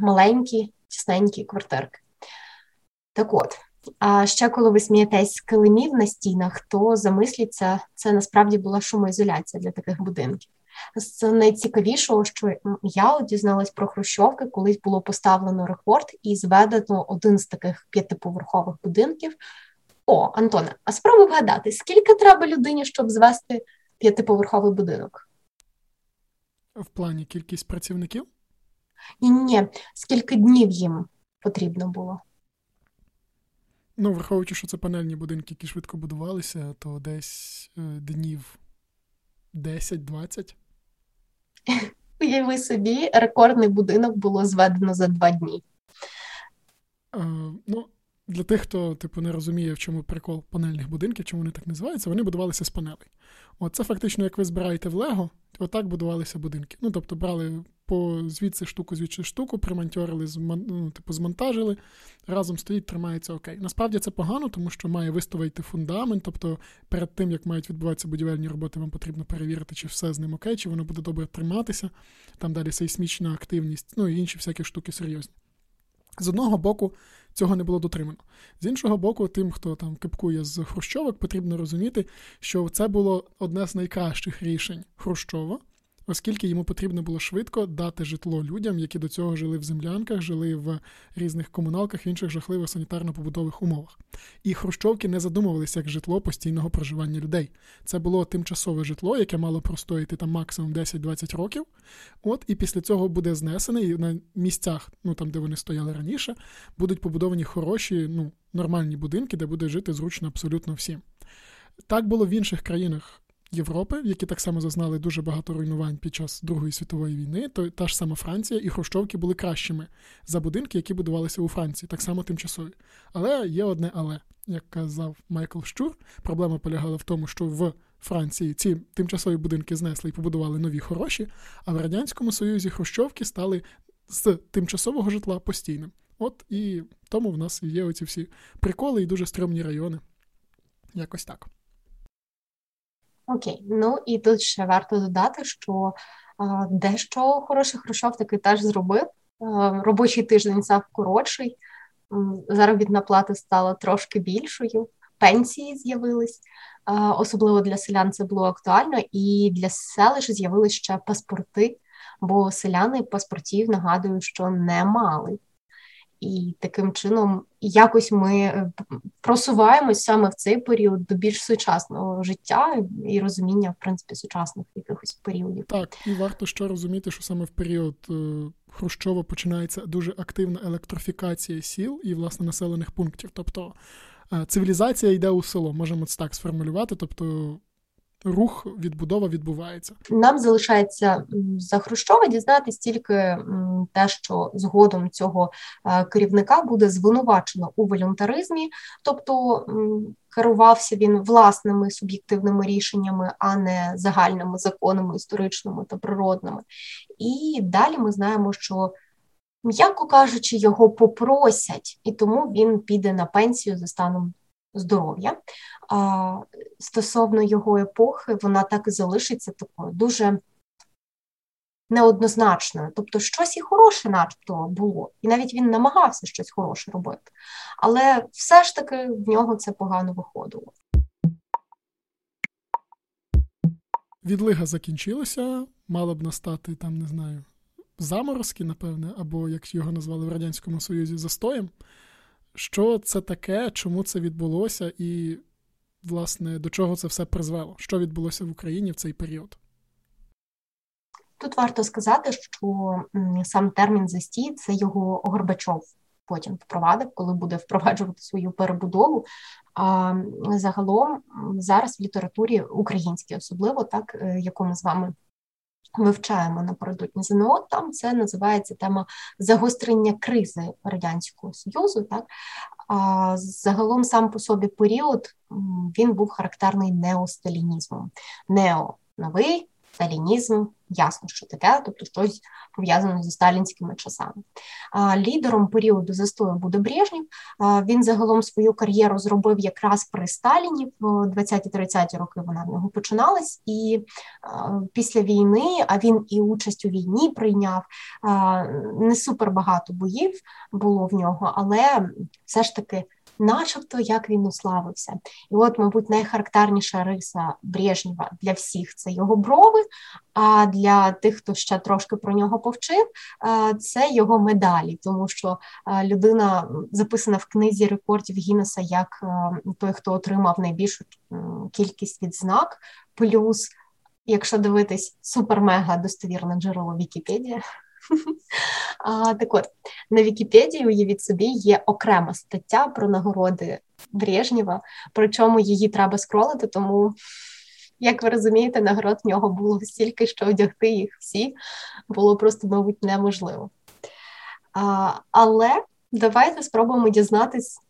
маленькі, тісненькі квартирки. Так от. А ще коли ви смієтесь з килимів на стінах, то замисліться, це насправді була шумоізоляція для таких будинків. З найцікавішого, що я дізналась про Хрущовки, колись було поставлено рекорд і зведено один з таких п'ятиповерхових будинків. О, Антоне, а спробуй вгадати, скільки треба людині, щоб звести п'ятиповерховий будинок? В плані кількість працівників? Ні, ні, скільки днів їм потрібно було? Ну, враховуючи, що це панельні будинки, які швидко будувалися, то десь е, днів 10-20. Уяви собі, рекордний будинок було зведено за два дні. Е, ну, Для тих, хто типу, не розуміє, в чому прикол панельних будинків, чому вони так називаються, вони будувалися з панелей. От це фактично, як ви збираєте в Лего, отак будувалися будинки. Ну, тобто, брали по звідси штуку, звідси штуку, примонтьорили, ну, типу, змонтажили, разом стоїть, тримається окей. Насправді це погано, тому що має виставити фундамент. Тобто, перед тим, як мають відбуватися будівельні роботи, вам потрібно перевірити, чи все з ним окей, чи воно буде добре триматися. Там далі сейсмічна активність, ну і інші всякі штуки серйозні. З одного боку, цього не було дотримано. З іншого боку, тим, хто там кипкує з Хрущовок, потрібно розуміти, що це було одне з найкращих рішень Хрущова, оскільки йому потрібно було швидко дати житло людям, які до цього жили в землянках, жили в різних комуналках, інших жахливих санітарно-побутових умовах. І Хрущовки не задумувалися як житло постійного проживання людей. Це було тимчасове житло, яке мало простоїти там максимум 10-20 років. От і після цього буде знесене, і на місцях, ну там, де вони стояли раніше, будуть побудовані хороші, ну, нормальні будинки, де буде жити зручно абсолютно всім. Так було в інших країнах Європи, які так само зазнали дуже багато руйнувань під час Другої світової війни, то та ж сама Франція і Хрущовки були кращими за будинки, які будувалися у Франції, так само тимчасові. Але є одне але, як казав Майкл Щур, проблема полягала в тому, що в Франції ці тимчасові будинки знесли і побудували нові хороші, а в Радянському Союзі Хрущовки стали з тимчасового житла постійним. От і тому в нас є оці всі приколи і дуже стрьомні райони. Якось так. Окей, ну і тут ще варто додати, що дещо хороший Хрущов таки теж зробив. Робочий тиждень став коротший, заробітна плата стала трошки більшою, пенсії з'явились. Особливо для селян це було актуально, і для селищ з'явились ще паспорти, бо селяни паспортів нагадую, що не мали і таким чином якось ми е, просуваємось саме в цей період до більш сучасного життя і розуміння, в принципі, сучасних якихось періодів. Так, і варто ще розуміти, що саме в період е, Хрущова починається дуже активна електрофікація сіл і власне населених пунктів. Тобто е, цивілізація йде у село, можемо це так сформулювати. тобто рух, відбудова відбувається. Нам залишається за Хрущова дізнатися тільки те, що згодом цього е, керівника буде звинувачено у волюнтаризмі, тобто керувався він власними суб'єктивними рішеннями, а не загальними законами історичними та природними. І далі ми знаємо, що. М'яко кажучи, його попросять, і тому він піде на пенсію за станом здоров'я. Стосовно його епохи, вона так і залишиться такою дуже неоднозначною. Тобто, щось і хороше, начебто, було, і навіть він намагався щось хороше робити. Але все ж таки в нього це погано виходило. Відлига закінчилася, мало б настати там, не знаю, заморозки, напевне, або як його назвали в Радянському Союзі застоєм що це таке, чому це відбулося, і, власне, до чого це все призвело? Що відбулося в Україні в цей період? Тут варто сказати, що сам термін застій це його Горбачов потім впровадив, коли буде впроваджувати свою перебудову. А загалом зараз в літературі українській, особливо так, е, яку ми з вами вивчаємо напередодні ЗНО, там це називається тема загострення кризи Радянського Союзу. Так? А загалом сам по собі період він був характерний неосталінізмом. Нео новий сталінізм, ясно, що таке, тобто щось пов'язане зі сталінськими часами. Лідером періоду застою буде Брежнєв. Він загалом свою кар'єру зробив якраз при Сталіні в 20-30 роки. Вона в нього починалась, і після війни, а він і участь у війні прийняв не супер багато боїв було в нього, але все ж таки начебто як він уславився. І от, мабуть, найхарактерніша риса Брежнєва для всіх це його брови. А для тих, хто ще трошки про нього повчив, це його медалі, тому що людина записана в книзі рекордів Гіннеса як той, хто отримав найбільшу кількість відзнак, плюс. Якщо дивитись супер-мега достовірне джерело Вікіпедія, Так от, на Вікіпедії, уявіть собі, є окрема стаття про нагороди Брежнєва, причому її треба скролити, тому, як ви розумієте, нагород в нього було стільки, що одягти їх всі було просто, мабуть, неможливо. А, Але давайте спробуємо дізнатись,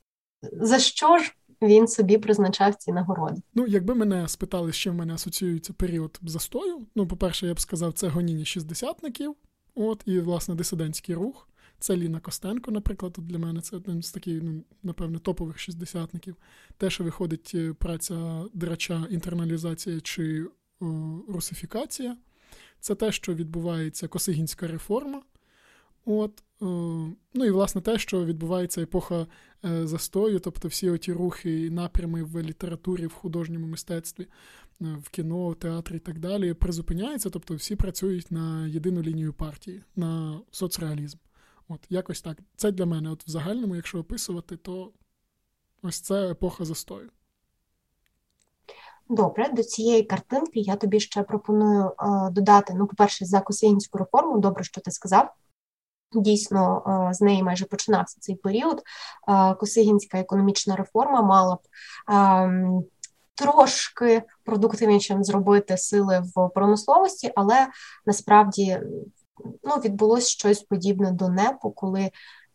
за що ж. Він собі призначав ці нагороди. Ну, якби мене спитали, з чим в мене асоціюється період застою. Ну, по-перше, я б сказав, це гоніння шістдесятників. От, І, власне, дисидентський рух. Це Ліна Костенко, наприклад, для мене це один з таких, ну, напевне, топових шістдесятників. Те, що виходить е, праця драча, інтерналізація чи о, русифікація. Це те, що відбувається Косигінська реформа. От, о, Ну і власне те, що відбувається епоха е, застою, тобто всі оті рухи і напрями в літературі, в художньому мистецтві, Е, в кіно, театрі і так далі, призупиняється, тобто всі працюють на єдину лінію партії, на соцреалізм. От, якось так. Це для мене, от в загальному, якщо описувати, то ось це епоха застою. Добре, до цієї картинки я тобі ще пропоную е, додати, ну, по-перше, за Косинську реформу, добре, що ти сказав. Дійсно, е, з неї майже починався цей період. Е, Косигінська економічна реформа мала б. Е, трошки продуктивнішим зробити сили в промисловості, але насправді ну, відбулося щось подібне до НЕПу, коли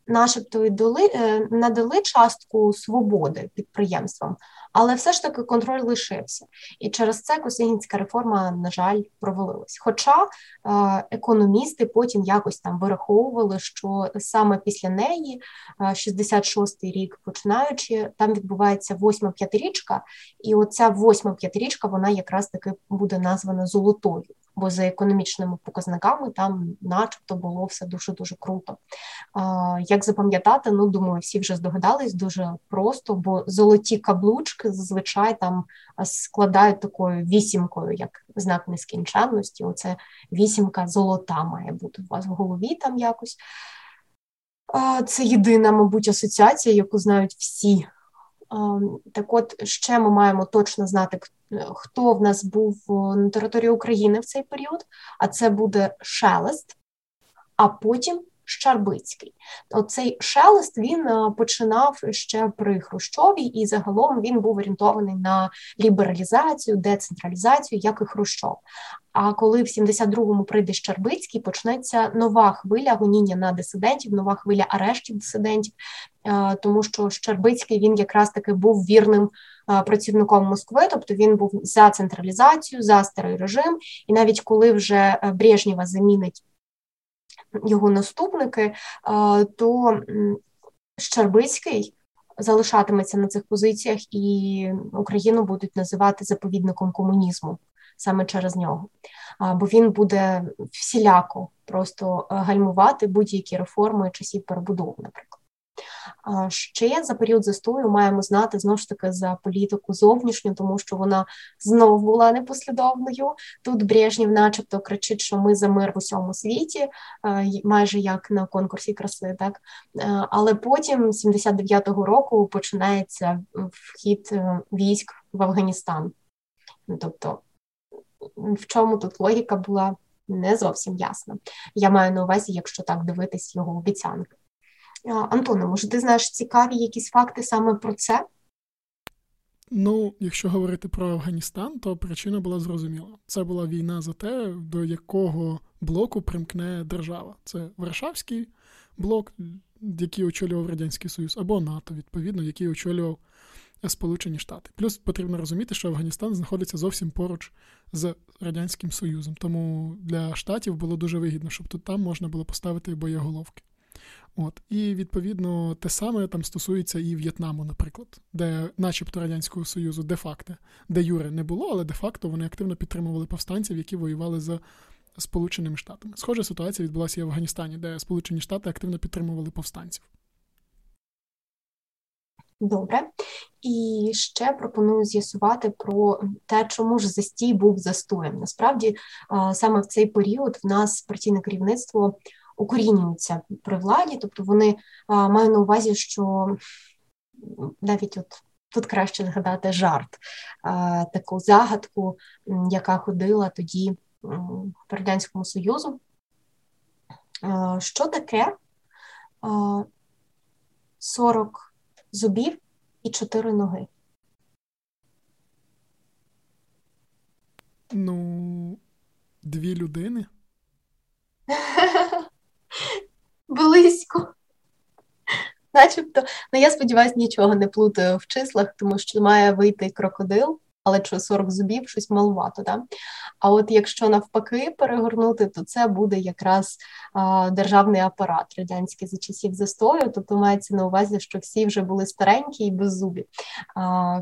начебто е, надали частку свободи підприємствам, але все ж таки контроль лишився. І через це Косигінська реформа, на жаль, провалилась. Хоча е, економісти потім якось там вираховували, що саме після неї, 66-й е, рік починаючи, там відбувається восьма п'ятирічка, і оця восьма п'ятирічка вона якраз таки буде названа золотою бо за економічними показниками там, начебто, було все дуже дуже круто. Як запам'ятати, ну думаю, всі вже здогадались дуже просто, бо золоті каблучки зазвичай там складають такою вісімкою, як знак нескінченності. Оце вісімка золота має бути у вас в голові там якось. Це єдина, мабуть, асоціація, яку знають всі. Так от ще ми маємо точно знати, хто в нас був на території України в цей період, а це буде Шелест, а потім Щарбицький. Оцей шелест він е, починав ще при Хрущові, і загалом він був орієнтований на лібералізацію, децентралізацію, як і Хрущов. А коли в 72-му прийде Щербицький, почнеться нова хвиля гоніння на дисидентів, нова хвиля арештів дисидентів, е, тому що Щербицький він якраз таки був вірним е, працівником Москви, тобто він був за централізацію, за старий режим. І навіть коли вже Брежнєва замінить його наступники, е, то Щербицький залишатиметься на цих позиціях, і Україну будуть називати заповідником комунізму саме через нього. Бо він буде всіляко просто гальмувати будь-які реформи часів перебудови, наприклад. Ще за період застою маємо знати знову ж таки за політику зовнішню, тому що вона знову була непослідовною. Тут Брежнєв начебто кричить, що ми за мир в усьому світі, майже як на конкурсі краси, так але потім, 79-го року, починається вхід е, військ в Афганістан. Тобто, в чому тут логіка була не зовсім ясна. Я маю на увазі, якщо так дивитись його обіцянки. Антоне, може, ти знаєш цікаві якісь факти саме про це? Ну, якщо говорити про Афганістан, то причина була зрозуміла. Це була війна за те, до якого блоку примкне держава. Це Варшавський блок, який очолював Радянський Союз, або НАТО, відповідно, який очолював Сполучені Штати. Плюс потрібно розуміти, що Афганістан знаходиться зовсім поруч з Радянським Союзом. Тому для штатів було дуже вигідно, щоб тут там можна було поставити боєголовки. От. І відповідно те саме там стосується і В'єтнаму, наприклад, де, начебто, Радянського Союзу де-факто, де Юре не було, але де-факто вони активно підтримували повстанців, які воювали за Сполученими Штатами. Схожа ситуація відбулася і в Афганістані, де Сполучені Штати активно підтримували повстанців. Добре. І ще пропоную з'ясувати про те, чому ж застій був застоєм. Насправді, саме в цей період в нас партійне керівництво укорінюються при владі, тобто вони а, маю на увазі, що навіть от тут краще згадати жарт, а, таку загадку, яка ходила тоді в Радянському Союзу. А, що таке а, 40 зубів і 4 ноги? Ну, дві людини. близько. Начебто, ну я сподіваюся, нічого не плутаю в числах, тому що має вийти крокодил, але що 40 зубів щось малувато. Да? А от якщо навпаки перегорнути, то це буде якраз а, державний апарат радянський за часів застою, тобто мається на увазі, що всі вже були старенькі і без зубів. А,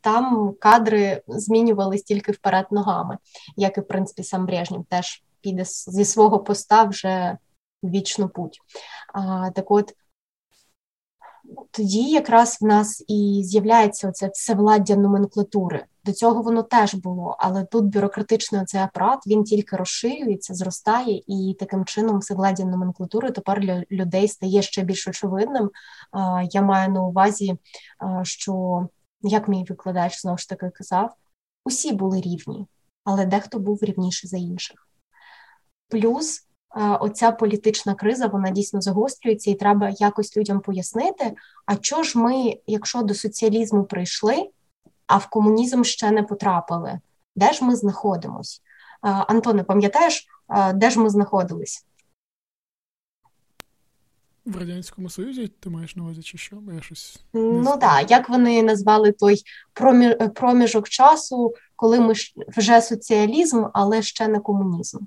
там кадри змінювались тільки вперед ногами, як і в принципі сам Брежнєв теж піде зі свого поста вже вічну путь. А, Так от тоді якраз в нас і з'являється оце всевладдя номенклатури. До цього воно теж було, але тут бюрократичний цей апарат він тільки розширюється, зростає, і таким чином всевладдя номенклатури тепер для людей стає ще більш очевидним. Я маю на увазі, що як мій викладач знову ж таки казав, усі були рівні, але дехто був рівніший за інших. Плюс оця політична криза вона дійсно загострюється, і треба якось людям пояснити. А чого ж ми, якщо до соціалізму прийшли, а в комунізм ще не потрапили? Де ж ми знаходимось? Антоне, пам'ятаєш, де ж ми знаходились? В Радянському Союзі ти маєш на увазі, чи що? Бо я щось Ну так, як вони назвали той проміжок часу, коли ми вже соціалізм, але ще не комунізм?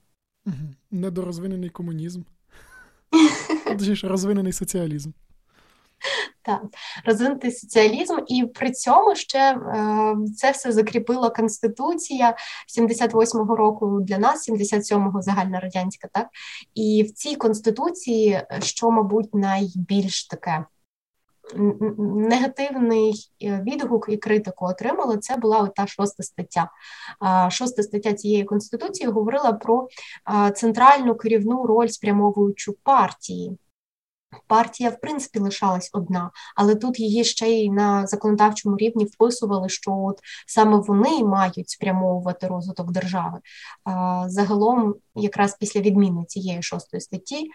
Угу. Недорозвинений комунізм. Точніше, розвинений соціалізм. Так, розвинутий соціалізм, і при цьому ще е, це все закріпила Конституція 78-го року для нас, 77-го загальнорадянська, так і в цій конституції, що, мабуть, найбільш таке негативний е, відгук і критику отримали, це була та шоста стаття. Шоста стаття цієї конституції говорила про центральну керівну роль спрямовуючу партії. Партія, в принципі, лишалась одна, але тут її ще й на законодавчому рівні вписували, що от саме вони мають спрямовувати розвиток держави. Загалом, якраз після відміни цієї шостої статті,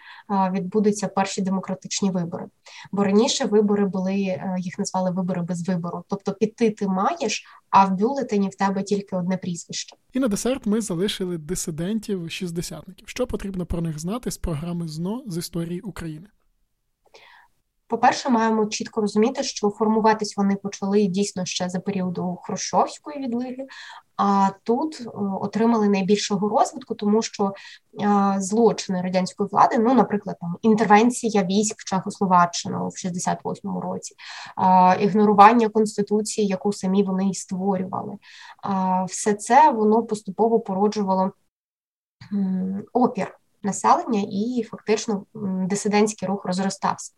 відбудуться перші демократичні вибори. Бо раніше вибори були, е, їх назвали вибори без вибору. Тобто піти ти маєш, а в бюлетені в тебе тільки одне прізвище. І на десерт ми залишили дисидентів шістдесятників. Що потрібно про них знати з програми ЗНО з історії України? По-перше, маємо чітко розуміти, що формуватись вони почали дійсно ще за періоду Хрущовської відлиги, а тут е, отримали найбільшого розвитку, тому що е, злочини радянської влади, ну, наприклад, там інтервенція військ в Чехословаччину в 68-му році, е, ігнорування конституції, яку самі вони і створювали, все це воно поступово породжувало опір населення, і фактично дисидентський рух розростався.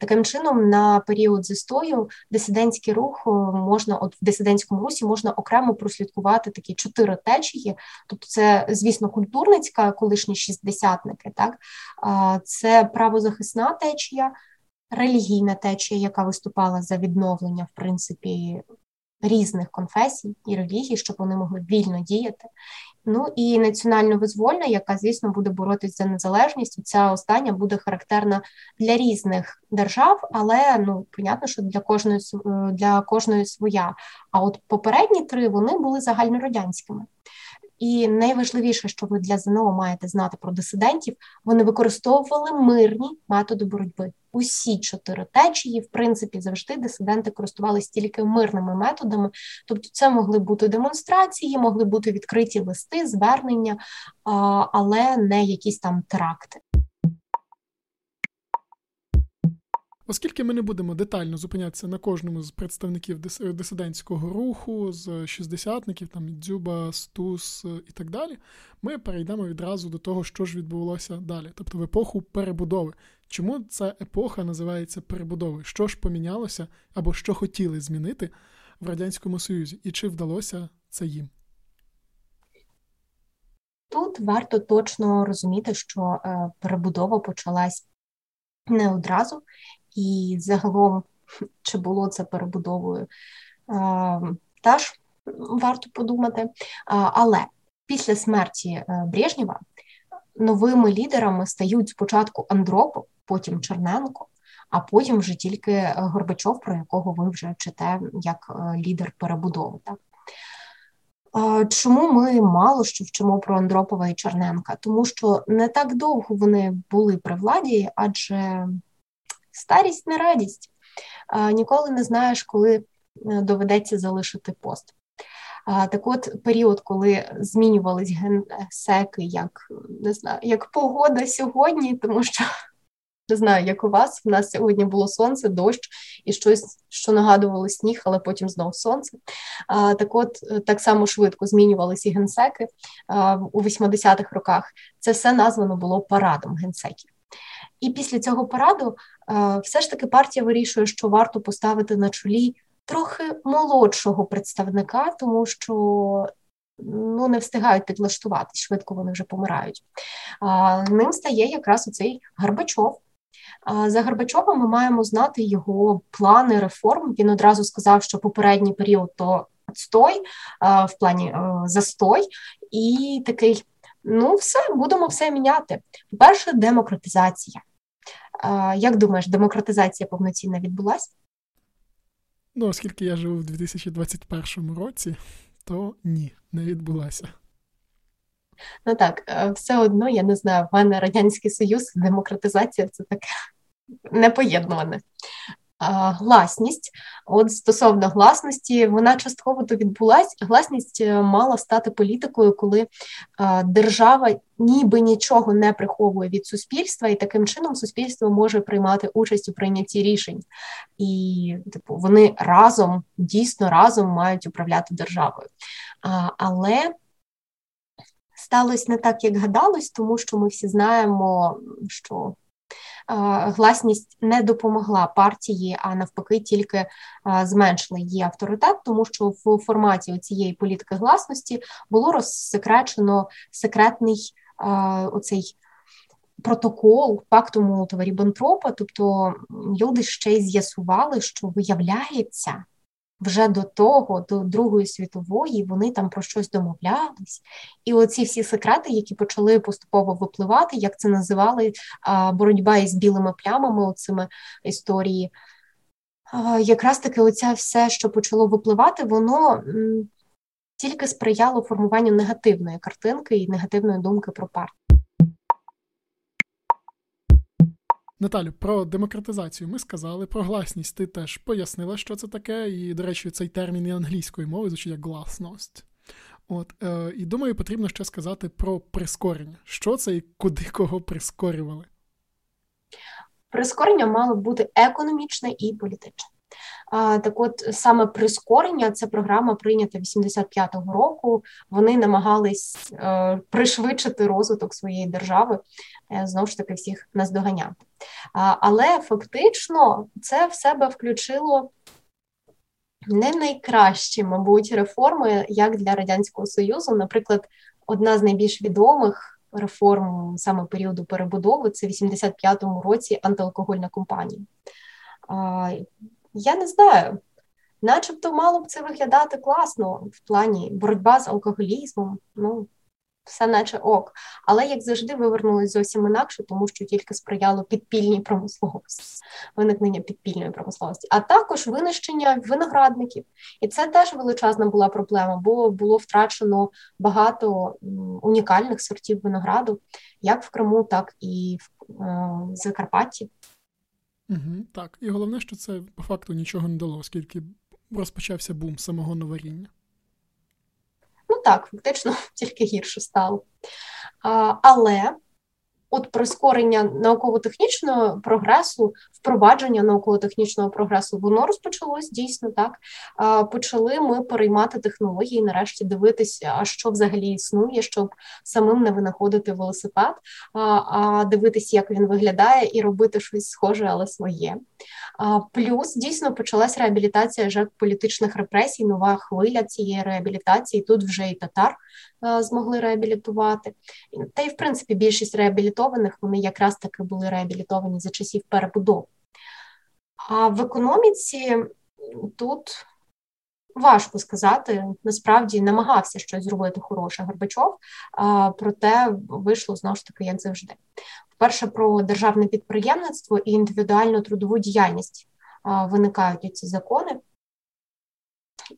Таким чином, на період застою дисидентський рух можна, от в дисидентському русі можна окремо прослідкувати такі чотири течії. Тобто, це, звісно, культурницька, колишні шістдесятники, так це правозахисна течія. Релігійна течія, яка виступала за відновлення, в принципі, різних конфесій і релігій, щоб вони могли вільно діяти. Ну і національно визвольна, яка, звісно, буде боротись за незалежність. Ця остання буде характерна для різних держав, але ну понятно, що для кожної для кожної своя. А от попередні три вони були загальнорадянськими. І найважливіше, що ви для ЗНО маєте знати про дисидентів, вони використовували мирні методи боротьби. Усі чотири течії, в принципі, завжди дисиденти користувалися тільки мирними методами. Тобто, це могли бути демонстрації, могли бути відкриті листи, звернення, але не якісь там теракти. Оскільки ми не будемо детально зупинятися на кожному з представників дисидентського руху, з шістдесятників, там Дзюба, Стус і так далі, ми перейдемо відразу до того, що ж відбувалося далі, тобто в епоху перебудови. Чому ця епоха називається перебудовою? Що ж помінялося або що хотіли змінити в Радянському Союзі, і чи вдалося це їм? Тут варто точно розуміти, що е, перебудова почалась не одразу, і загалом, чи було це перебудовою, теж варто подумати. Але після смерті е, Брежнєва новими лідерами стають спочатку Андропов, потім Черненко, а потім вже тільки Горбачов, про якого ви вже чите як е, лідер перебудови. Чому ми мало що вчимо про Андропова і Черненка? Тому що не так довго вони були при владі, адже Старість не радість. Ніколи не знаєш, коли е, доведеться залишити пост. Так от період, коли змінювались генсеки, як не знаю, як погода сьогодні, тому що не знаю, як у вас. У нас сьогодні було сонце, дощ і щось, що нагадувало сніг, але потім знову сонце. А, Так от е, так само швидко змінювалися генсеки а, у 80-х роках. Це все названо було парадом генсеків. І після цього параду е, все ж таки партія вирішує, що варто поставити на чолі трохи молодшого представника, тому що ну, не встигають підлаштуватись, швидко вони вже помирають. Ним стає якраз оцей Горбачов. За Горбачова ми маємо знати його плани реформ. Він одразу сказав, що попередній період то отстой, в плані е, застой, і такий. Ну, все, будемо все міняти. По-перше, демократизація. Як думаєш, демократизація повноцінна відбулася? Ну, оскільки я живу в 2021 році, то ні, не відбулася. Ну так, е, все одно, я не знаю, в мене Радянський Союз, демократизація це таке непоєднуване гласність. От стосовно гласності, вона частково то відбулась. Гласність е, мала стати політикою, коли держава ніби нічого не приховує від суспільства, і таким чином суспільство може приймати участь у прийнятті рішень. І типу вони разом дійсно разом мають управляти державою. Але сталося не так, як гадалось, тому що ми всі знаємо, що гласність не допомогла партії, а навпаки, тільки зменшила її авторитет, тому що в форматі цієї політики гласності було розсекречено секретний оцей. Протокол пакту Молотова Ріббентропа, тобто люди ще й з'ясували, що виявляється, вже до того, до Другої світової, вони там про щось домовлялись. І оці всі секрети, які почали поступово випливати, як це називали боротьба із білими плямами, оцими історії. Якраз таки, оця все, що почало випливати, воно тільки сприяло формуванню негативної картинки і негативної думки про партію. Наталю, про демократизацію ми сказали, про гласність ти теж пояснила, що це таке, і, до речі, цей термін і англійської мови звучить як гласність. От, е, І думаю, потрібно ще сказати про прискорення. Що це і куди кого прискорювали? Прискорення мало бути економічне і політичне. Так, от саме прискорення, це програма прийнята 85-го року. Вони намагались е, пришвидшити розвиток своєї держави, е, знову ж таки, всіх наздоганяти. Але фактично це в себе включило. Не найкращі, мабуть, реформи, як для радянського союзу. Наприклад, одна з найбільш відомих реформ саме періоду перебудови це в 85-му році антиалкогольна компанія. Я не знаю. начебто мало б це виглядати класно в плані боротьба з алкоголізмом. Ну, все наче ок. Але, як завжди, вивернулось зовсім інакше, тому що тільки сприяло підпільній промисловості, виникнення підпільної промисловості, а також винищення виноградників. І це теж величезна була проблема, бо було втрачено багато унікальних сортів винограду, як в Криму, так і в е, Закарпатті. Угу, Так, і головне, що це по факту нічого не дало, оскільки розпочався бум самого новаріння. Ну так, фактично тільки гірше стало. А, Але от прискорення науково-технічного прогресу, впровадження науково-технічного прогресу, воно розпочалось дійсно так. Почали ми переймати технології, нарешті дивитися, а що взагалі існує, щоб самим не винаходити велосипед, а дивитися, як він виглядає, і робити щось схоже, але своє. Плюс дійсно почалась реабілітація жертв політичних репресій, нова хвиля цієї реабілітації. Тут вже і татар змогли реабілітувати. Та й в принципі більшість реабілітованих вони якраз таки були реабілітовані за часів перебудови. А в економіці тут важко сказати, насправді намагався щось зробити хороше Горбачов, проте вийшло знову ж таки, як завжди. Перше про державне підприємництво і індивідуальну трудову діяльність виникають ці закони,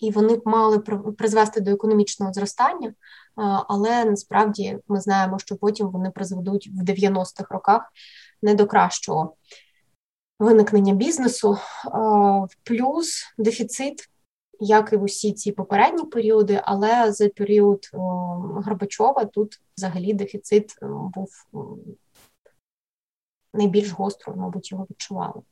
і вони б мали призвести до економічного зростання, але насправді ми знаємо, що потім вони призведуть в 90-х роках не до кращого виникнення бізнесу, плюс дефіцит. Як і в усі ці попередні періоди, але за період Горбачова тут взагалі дефіцит був найбільш гостро, мабуть, його відчували.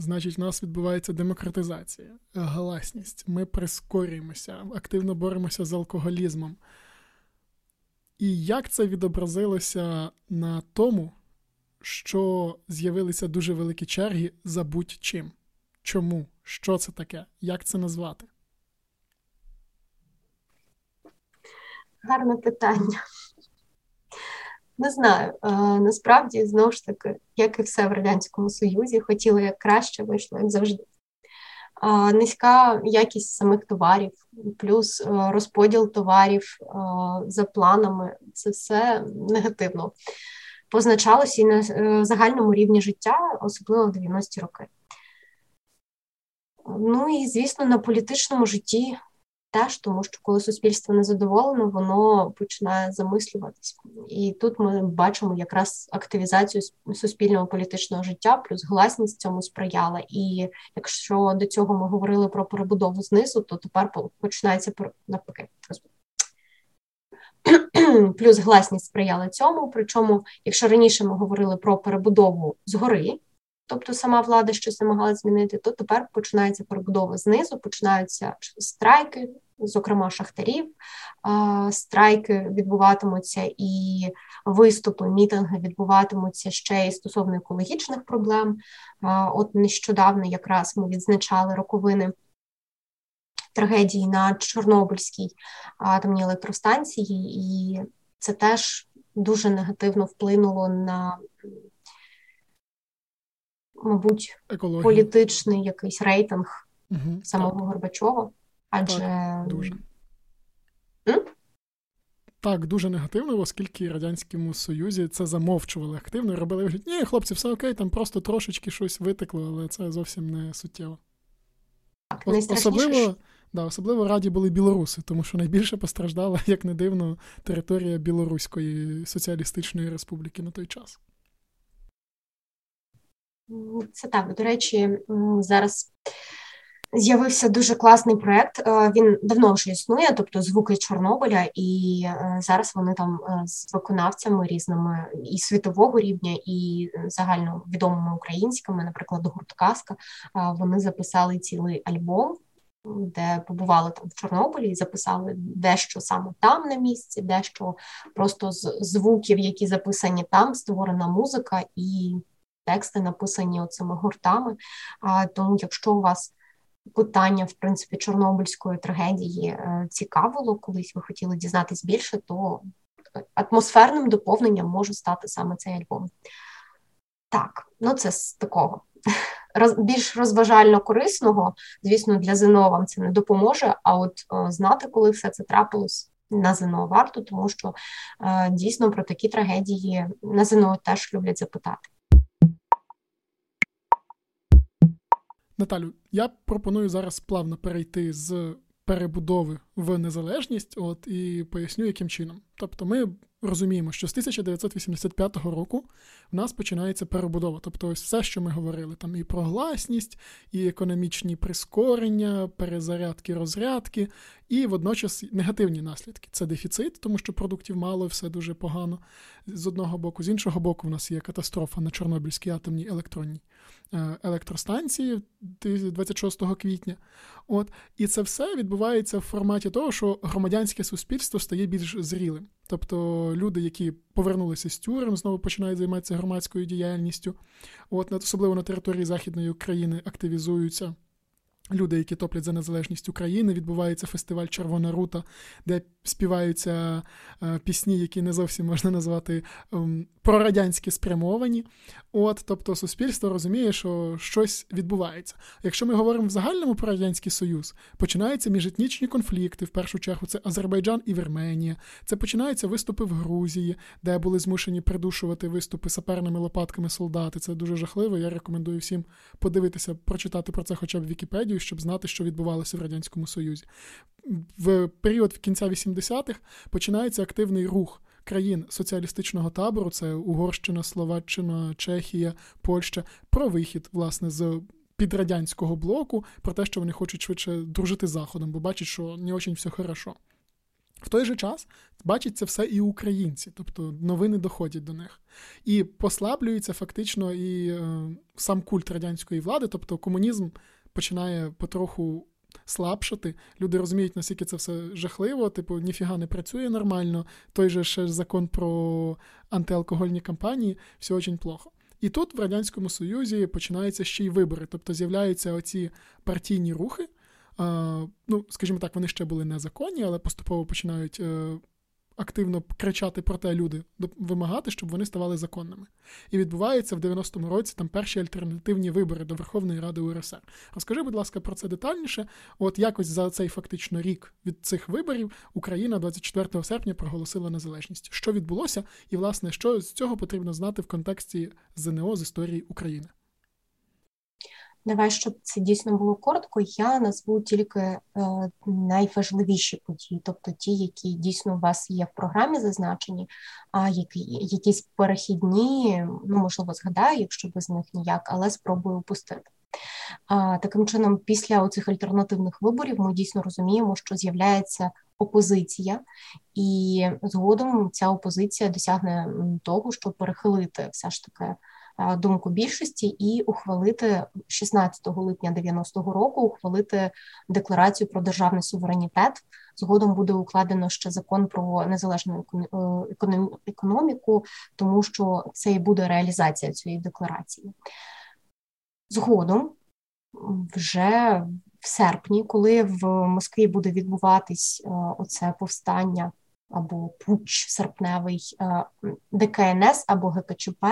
Значить, у нас відбувається демократизація, гласність. Ми прискорюємося, активно боремося з алкоголізмом. І як це відобразилося на тому, що з'явилися дуже великі черги за будь-чим? Чому? Що це таке? Як це назвати? Гарне питання. Не знаю. Насправді, знову ж таки, як і все в Радянському Союзі, хотіли як краще, вийшло, як завжди. Низька якість самих товарів, плюс розподіл товарів за планами це все негативно позначалося і на е, загальному рівні життя, особливо в 90-ті роки. Ну і, звісно, на політичному житті теж, тому що коли суспільство не задоволено, воно починає замислюватись. І тут ми бачимо якраз активізацію суспільного політичного життя, плюс гласність цьому сприяла. І якщо до цього ми говорили про перебудову знизу, то тепер починається навпаки. Плюс гласність сприяла цьому. Причому, якщо раніше ми говорили про перебудову згори, тобто сама влада щось намагалася змінити, то тепер починається перебудова знизу, починаються страйки, зокрема шахтарів. Страйки відбуватимуться і виступи, мітинги відбуватимуться ще й стосовно екологічних проблем. От нещодавно якраз ми відзначали роковини. Трагедії на Чорнобильській атомній електростанції, і це теж дуже негативно вплинуло на мабуть, Екологія. політичний якийсь рейтинг угу, самого так. Горбачова. Адже так, дуже. Так, дуже негативно, оскільки Радянському Союзі це замовчували активно робили вигляд, ні, хлопці, все окей, там просто трошечки щось витекло, але це зовсім не суттєво. Так, Особливо да, особливо раді були білоруси, тому що найбільше постраждала, як не дивно, територія Білоруської Соціалістичної Республіки на той час. Це так. До речі, зараз з'явився дуже класний проект. Е, він давно вже існує, тобто звуки Чорнобиля, і е, зараз вони там е, з виконавцями різними і світового рівня, і загально відомими українськими, наприклад, гурт Казка, вони записали цілий альбом. Де побували там в Чорнобилі і записали дещо саме там на місці, дещо просто з звуків, які записані там, створена музика, і тексти написані оцими гуртами. А, Тому, якщо у вас питання в принципі Чорнобильської трагедії е, цікавило, колись ви хотіли дізнатись більше, то атмосферним доповненням може стати саме цей альбом. Так, ну це з такого роз, більш розважально корисного. Звісно, для ЗНО вам це не допоможе. А от е, знати, коли все це трапилось. На ЗНО варто, тому що е, дійсно про такі трагедії на ЗНО теж люблять запитати. Наталю, я пропоную зараз плавно перейти з перебудови в незалежність, от і поясню, яким чином. Тобто, ми розуміємо, що з 1985 року в нас починається перебудова. Тобто, ось все, що ми говорили, там і про гласність, і економічні прискорення, перезарядки, розрядки, і водночас негативні наслідки. Це дефіцит, тому що продуктів мало, все дуже погано з одного боку. З іншого боку, в нас є катастрофа на Чорнобильській атомній електронній електростанції 26 квітня. От і це все відбувається в форматі того, що громадянське суспільство стає більш зрілим. Тобто люди, які повернулися з тюрем, знову починають займатися громадською діяльністю. От особливо на території Західної України активізуються. Люди, які топлять за незалежність України, відбувається фестиваль Червона рута, де співаються е, пісні, які не зовсім можна назвати ем, прорадянськи спрямовані. От, тобто, суспільство розуміє, що щось відбувається. Якщо ми говоримо в загальному про радянський союз, починаються міжетнічні конфлікти. В першу чергу це Азербайджан і Вірменія. Це починаються виступи в Грузії, де були змушені придушувати виступи саперними лопатками солдати. Це дуже жахливо. Я рекомендую всім подивитися, прочитати про це, хоча б Вікіпедію, щоб знати, що відбувалося в радянському союзі. В період кінця 80-х починається активний рух країн соціалістичного табору: це Угорщина, Словаччина, Чехія, Польща, про вихід власне з. Підрадянського блоку про те, що вони хочуть швидше дружити з Заходом, бо бачать, що не очень все хорошо. В той же час бачать це все і українці, тобто новини доходять до них. І послаблюється фактично і е, сам культ радянської влади, тобто комунізм починає потроху слабшати. Люди розуміють, наскільки це все жахливо, типу, ніфіга не працює нормально. Той же ще закон про антиалкогольні кампанії, все дуже плохо. І тут в Радянському Союзі починаються ще й вибори, тобто з'являються оці партійні рухи. Ну, скажімо так, вони ще були незаконні, але поступово починають е, активно кричати про те люди, вимагати, щоб вони ставали законними. І відбувається в 90-му році там перші альтернативні вибори до Верховної Ради УРСР. Розкажи, будь ласка, про це детальніше. От якось за цей фактично рік від цих виборів Україна 24 серпня проголосила незалежність. Що відбулося, і власне що з цього потрібно знати в контексті ЗНО з історії України. Давай, щоб це дійсно було коротко, я назву тільки е, найважливіші події, тобто ті, які дійсно у вас є в програмі зазначені, а які якісь перехідні, ну можливо, згадаю, якщо без них ніяк, але спробую опустити. Таким чином, після оцих альтернативних виборів ми дійсно розуміємо, що з'являється опозиція, і згодом ця опозиція досягне того, щоб перехилити все ж таки думку більшості і ухвалити 16 липня 90-го року ухвалити декларацію про державний суверенітет. Згодом буде укладено ще закон про незалежну е, економіку, тому що це і буде реалізація цієї декларації. Згодом вже в серпні, коли в Москві буде відбуватись е, оце повстання або пуч серпневий е, ДКНС або ГКЧП,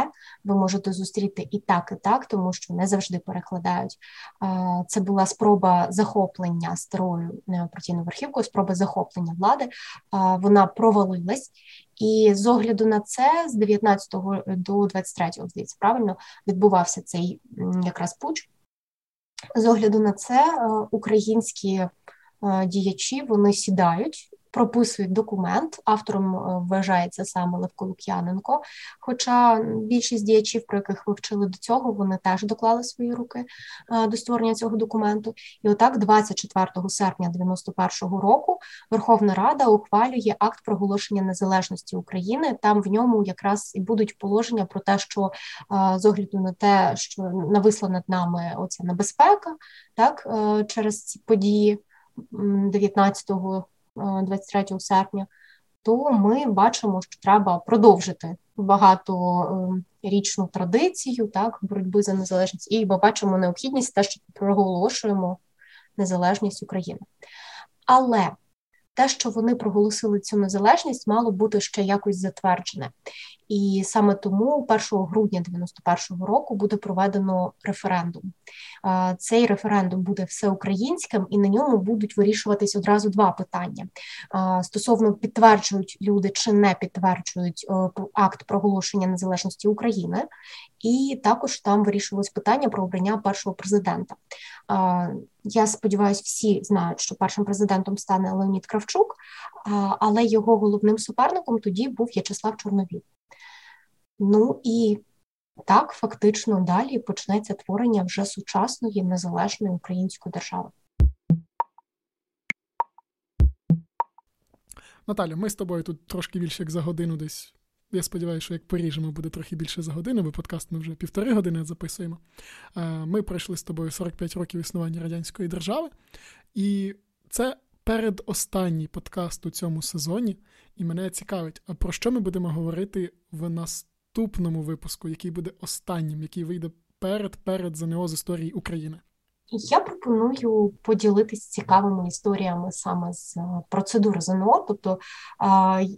ви можете зустріти і так, і так, тому що не завжди перекладають. Е, це була спроба захоплення старою партійною верхівкою, спроба захоплення влади. Е, вона провалилась. І з огляду на це, з 19 до 23, здається, правильно відбувався цей якраз пуч. З огляду на це українські діячі вони сідають прописують документ. Автором е, вважається саме Левко Лук'яненко. Хоча більшість діячів, про яких ви вчили до цього, вони теж доклали свої руки е, до створення цього документу. І отак, 24 серпня 91-го року, Верховна Рада ухвалює акт проголошення незалежності України. Там в ньому якраз і будуть положення про те, що е, з огляду на те, що нависла над нами оця небезпека, так через ці події 19 23 серпня, то ми бачимо, що треба продовжити багаторічну традицію так, боротьби за незалежність, і ми бачимо необхідність те, що проголошуємо незалежність України. Але те, що вони проголосили цю незалежність, мало бути ще якось затверджене. І саме тому 1 грудня 91-го року буде проведено референдум. Цей референдум буде всеукраїнським, і на ньому будуть вирішуватись одразу два питання стосовно підтверджують люди чи не підтверджують акт проголошення незалежності України, і також там вирішувалось питання про обрання першого президента. Я сподіваюся, всі знають, що першим президентом стане Леонід Кравчук, але його головним суперником тоді був В'ячеслав Чорновіл. Ну і так, фактично, далі почнеться творення вже сучасної незалежної української держави. Наталя, ми з тобою тут трошки більше як за годину десь. Я сподіваюся, що як поріжемо, буде трохи більше за годину, бо подкаст ми вже півтори години записуємо. Ми пройшли з тобою 45 років існування радянської держави, і це передостанній подкаст у цьому сезоні. І мене цікавить, а про що ми будемо говорити в наступному випуску, який буде останнім, який вийде перед перед ЗНО з історії України? Я пропоную поділитися цікавими історіями саме з е, процедури ЗНО. Тобто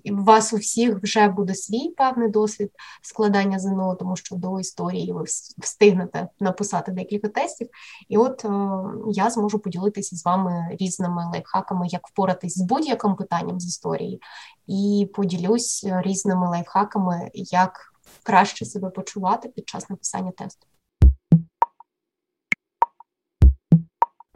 у вас у всіх вже буде свій певний досвід складання ЗНО, тому що до історії ви встигнете написати декілька тестів. І от е, я зможу поділитися з вами різними лайфхаками, як впоратись з будь-яким питанням з історії, і поділюсь різними лайфхаками, як краще себе почувати під час написання тесту.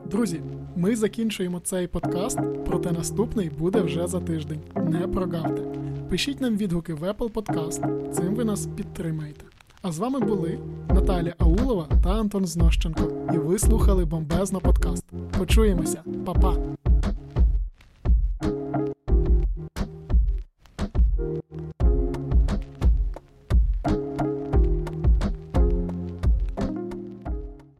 Друзі, ми закінчуємо цей подкаст, проте наступний буде вже за тиждень. Не прогавте. Пишіть нам відгуки в Apple Podcast, цим ви нас підтримаєте. А з вами були Наталя Аулова та Антон Знощенко. І ви слухали бомбезно подкаст. Почуємося, Па-па!